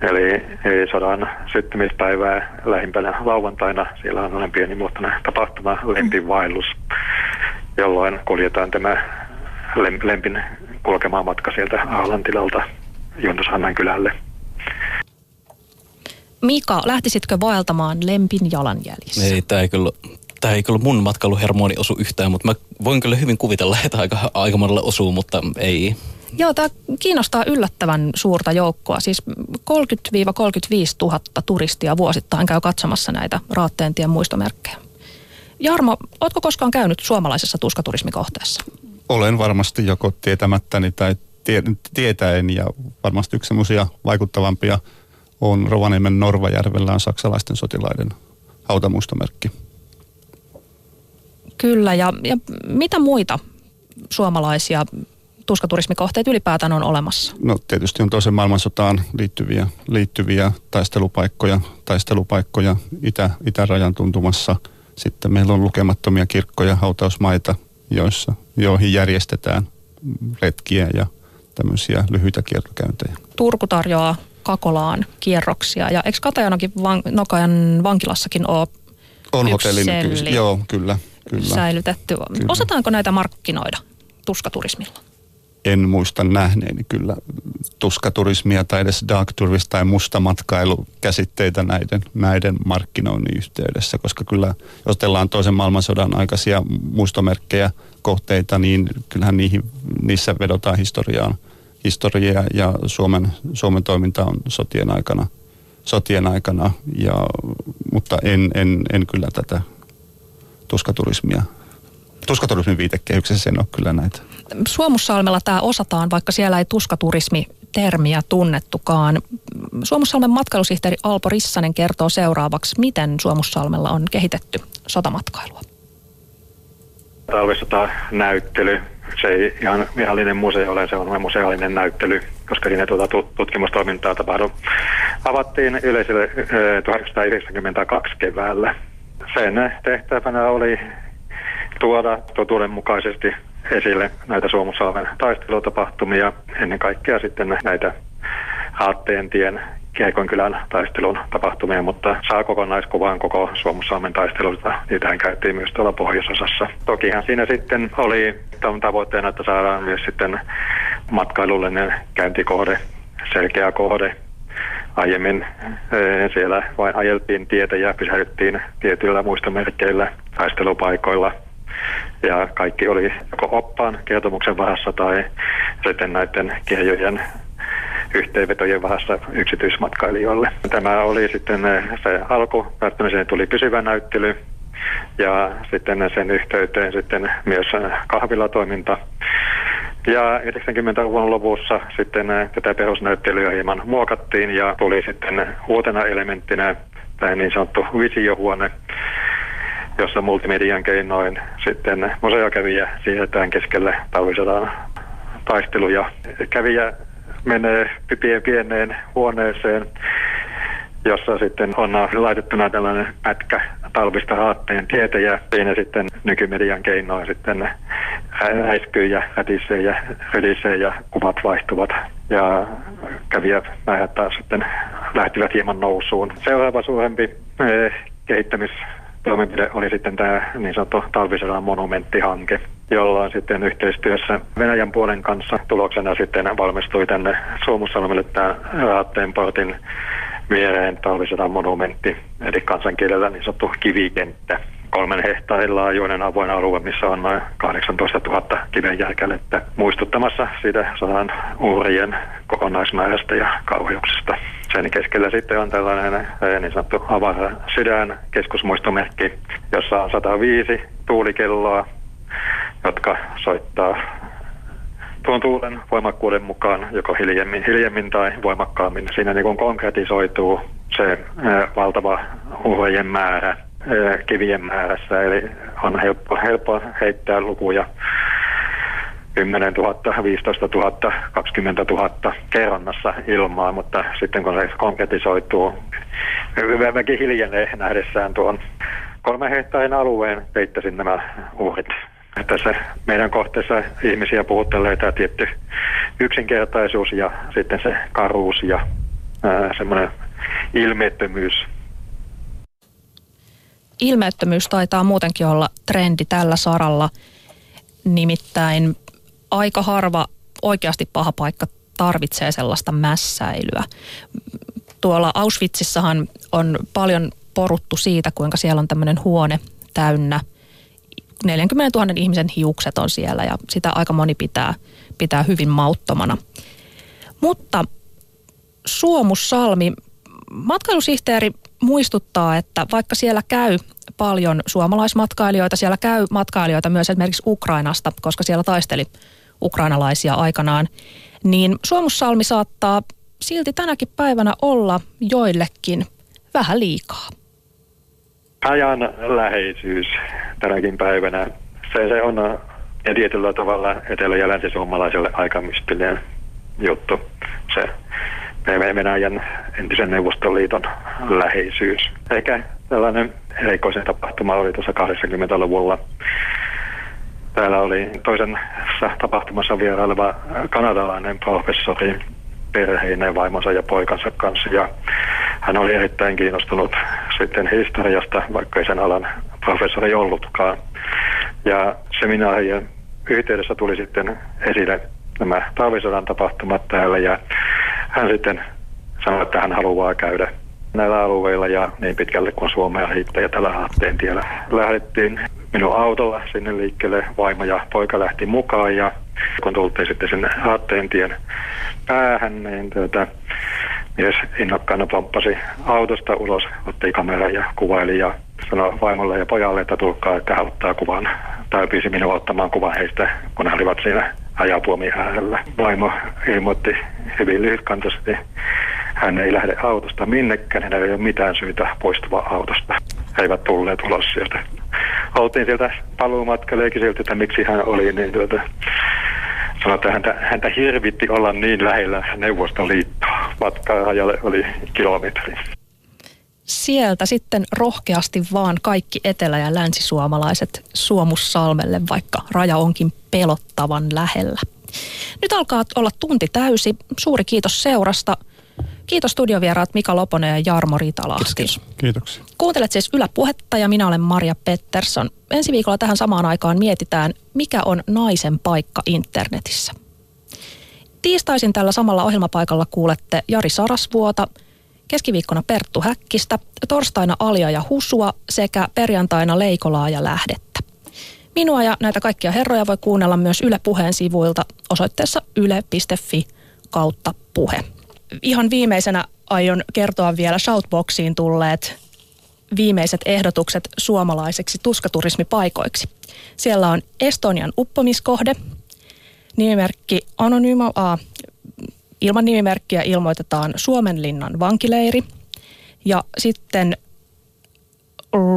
Eli, sodan syttymispäivää lähimpänä lauantaina. Siellä on pieni pienimuotoinen tapahtuma, Lempin vaellus, jolloin kuljetaan tämä Lempin kulkemaan matka sieltä Aalantilalta Juntushannan kylälle. Mika, lähtisitkö vaeltamaan Lempin jalanjäljissä? Ei, tämä ei kyllä tämä ei kyllä mun matkailuhermoni osu yhtään, mutta mä voin kyllä hyvin kuvitella, että aika, aika monelle osuu, mutta ei. Joo, tämä kiinnostaa yllättävän suurta joukkoa. Siis 30-35 000 turistia vuosittain käy katsomassa näitä Raatteentien muistomerkkejä. Jarmo, ootko koskaan käynyt suomalaisessa tuskaturismikohteessa? Olen varmasti joko tietämättäni tai tie, tietäen ja varmasti yksi semmoisia vaikuttavampia on Rovaniemen Norvajärvellä on saksalaisten sotilaiden hautamuistomerkki. Kyllä, ja, ja mitä muita suomalaisia tuskaturismikohteita ylipäätään on olemassa? No tietysti on toisen maailmansotaan liittyviä, liittyviä taistelupaikkoja, taistelupaikkoja itä, itärajan tuntumassa. Sitten meillä on lukemattomia kirkkoja, hautausmaita, joissa, joihin järjestetään retkiä ja tämmöisiä lyhyitä kiertokäyntejä. Turku tarjoaa Kakolaan kierroksia. Ja eikö Katajanokin van, Nokajan vankilassakin ole On hotellin, kyllä. Joo, kyllä. kyllä. säilytetty? Kyllä. Osataanko näitä markkinoida tuskaturismilla? en muista nähneeni kyllä tuskaturismia tai edes dark tourist tai musta matkailu käsitteitä näiden, näiden markkinoinnin yhteydessä, koska kyllä jos otellaan toisen maailmansodan aikaisia muistomerkkejä, kohteita, niin kyllähän niihin, niissä vedotaan historiaan, historiaa ja Suomen, Suomen toiminta on sotien aikana, sotien aikana ja, mutta en, en, en kyllä tätä tuskaturismia tuskaturismin viitekehyksessä en ole kyllä näitä. Suomussalmella tämä osataan, vaikka siellä ei tuskaturismi termiä tunnettukaan. Suomussalmen matkailusihteeri Alpo Rissanen kertoo seuraavaksi, miten Suomussalmella on kehitetty sotamatkailua. Talvisota näyttely, se ei ihan virallinen museo ole, se on museaalinen näyttely, koska siinä tuota tut- tutkimustoimintaa tapahtui. Avattiin yleisölle eh, 1992 keväällä. Sen tehtävänä oli tuoda totuudenmukaisesti esille näitä Suomussalmen taistelutapahtumia, ennen kaikkea sitten näitä Haatteen tien Kiekonkylän taistelun tapahtumia, mutta saa kokonaiskuvan koko Suomussalmen taistelusta. Niitähän käytiin myös tuolla pohjoisosassa. Tokihan siinä sitten oli tavoitteena, että saadaan myös sitten matkailullinen käyntikohde, selkeä kohde. Aiemmin eh, siellä vain ajeltiin tietä ja pysähdyttiin tietyillä muistomerkeillä taistelupaikoilla – ja kaikki oli joko oppaan kertomuksen varassa tai sitten näiden kirjojen yhteenvetojen varassa yksityismatkailijoille. Tämä oli sitten se alku, päättämiseen tuli pysyvä näyttely ja sitten sen yhteyteen sitten myös kahvilatoiminta. Ja 90-luvun lopussa sitten tätä perusnäyttelyä hieman muokattiin ja tuli sitten uutena elementtinä tämä niin sanottu visiohuone, jossa multimedian keinoin sitten museokävijä siirretään keskelle talvisodan taisteluja. Kävijä menee pieneen huoneeseen, jossa sitten on laitettuna tällainen pätkä talvista haatteen tietä ja siinä sitten nykymedian keinoin sitten äiskyy ja rätisee ja rydisee ja kuvat vaihtuvat ja kävijät määrät taas sitten lähtivät hieman nousuun. Seuraava suurempi eh, kehittämis toimenpide oli sitten tämä niin sanottu talvisodan monumenttihanke, jolla sitten yhteistyössä Venäjän puolen kanssa tuloksena sitten valmistui tänne Suomussalmelle tämä Raatteen portin viereen talvisodan monumentti, eli kansankielellä niin sanottu kivikenttä. Kolmen hehtaarin laajuinen avoin alue, missä on noin 18 000 kivenjälkälettä muistuttamassa siitä sodan uhrien kokonaismäärästä ja kauheuksesta. Sen keskellä sitten on tällainen niin sanottu avara sydän keskusmuistomerkki, jossa on 105 tuulikelloa, jotka soittaa tuon tuulen voimakkuuden mukaan joko hiljemmin, hiljemmin tai voimakkaammin. Siinä niin konkretisoituu se eh, valtava uhrien määrä eh, kivien määrässä, eli on helppo, helppo heittää lukuja 10 000, 15 000, 20 000 kerronnassa ilmaa, mutta sitten kun se konkretisoituu, väki hiljenee nähdessään tuon kolme hehtaarin alueen peittäisin nämä uhrit. Tässä meidän kohteessa ihmisiä puhuttelee tämä tietty yksinkertaisuus ja sitten se karuus ja semmoinen ilmeettömyys. Ilmeettömyys taitaa muutenkin olla trendi tällä saralla. Nimittäin aika harva oikeasti paha paikka tarvitsee sellaista mässäilyä. Tuolla Auschwitzissahan on paljon poruttu siitä, kuinka siellä on tämmöinen huone täynnä. 40 000 ihmisen hiukset on siellä ja sitä aika moni pitää, pitää hyvin mauttomana. Mutta Suomussalmi, matkailusihteeri muistuttaa, että vaikka siellä käy paljon suomalaismatkailijoita, siellä käy matkailijoita myös esimerkiksi Ukrainasta, koska siellä taisteli ukrainalaisia aikanaan, niin Suomussalmi saattaa silti tänäkin päivänä olla joillekin vähän liikaa. Ajan läheisyys tänäkin päivänä, se, se on ja tietyllä tavalla etelä- ja länsi-suomalaiselle aika mystinen juttu. Se Venäjän entisen Neuvostoliiton läheisyys. Eikä tällainen erikoisen tapahtuma oli tuossa 80-luvulla Täällä oli toisessa tapahtumassa vieraileva kanadalainen professori perheineen vaimonsa ja poikansa kanssa. Ja hän oli erittäin kiinnostunut sitten historiasta, vaikka ei sen alan professori ollutkaan. Ja seminaarien yhteydessä tuli sitten esille nämä talvisodan tapahtumat täällä ja hän sitten sanoi, että hän haluaa käydä näillä alueilla ja niin pitkälle kuin Suomea riittää ja tällä haatteen tiellä lähdettiin minun autolla sinne liikkeelle. Vaimo ja poika lähti mukaan ja kun tultiin sitten sinne haatteen tien päähän, niin tuota, mies innokkaana pomppasi autosta ulos, otti kameran ja kuvaili ja sanoi vaimolle ja pojalle, että tulkaa, että hän ottaa kuvan. Tai pyysi minua ottamaan kuvan heistä, kun he olivat siinä ajapuomi äärellä. Vaimo ilmoitti hyvin lyhytkantaisesti, hän ei lähde autosta minnekään, hänellä ei ole mitään syytä poistua autosta. He eivät tulleet ulos sieltä. Oltiin sieltä paluumatkalle ja kyselty, että miksi hän oli, niin tuota, sanoi, että häntä, häntä hirvitti olla niin lähellä Neuvostoliittoa. Matkaa rajalle oli kilometri. Sieltä sitten rohkeasti vaan kaikki etelä- ja länsisuomalaiset Suomussalmelle, vaikka raja onkin pelottavan lähellä. Nyt alkaa olla tunti täysi. Suuri kiitos seurasta. Kiitos studiovieraat Mika Loponen ja Jarmo Ritalahti. Kiitos. Kiitoksia. Kuuntelet siis Ylä Puhetta ja minä olen Maria Pettersson. Ensi viikolla tähän samaan aikaan mietitään, mikä on naisen paikka internetissä. Tiistaisin tällä samalla ohjelmapaikalla kuulette Jari Sarasvuota, keskiviikkona Perttu Häkkistä, torstaina Alia ja Husua sekä perjantaina Leikolaa ja Lähdettä. Minua ja näitä kaikkia herroja voi kuunnella myös Yle Puheen sivuilta osoitteessa yle.fi kautta puhe. Ihan viimeisenä aion kertoa vielä Shoutboxiin tulleet viimeiset ehdotukset suomalaiseksi tuskaturismipaikoiksi. Siellä on Estonian uppomiskohde, nimimerkki Anonyma A. Ilman nimimerkkiä ilmoitetaan Suomenlinnan vankileiri ja sitten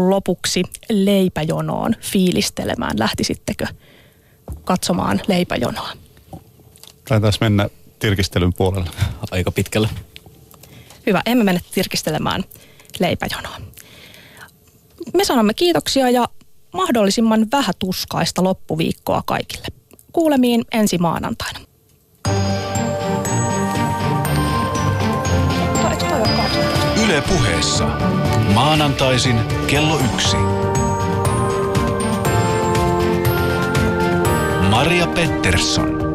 lopuksi leipäjonoon fiilistelemään. Lähtisittekö katsomaan leipäjonoa? Taitaisi mennä tirkistelyn puolelle. Aika pitkälle. Hyvä, emme mene tirkistelemään leipäjonoa. Me sanomme kiitoksia ja mahdollisimman vähätuskaista loppuviikkoa kaikille. Kuulemiin ensi maanantaina. Eikö toi ole 18? Yle puheessa. Maanantaisin kello yksi. Maria Pettersson.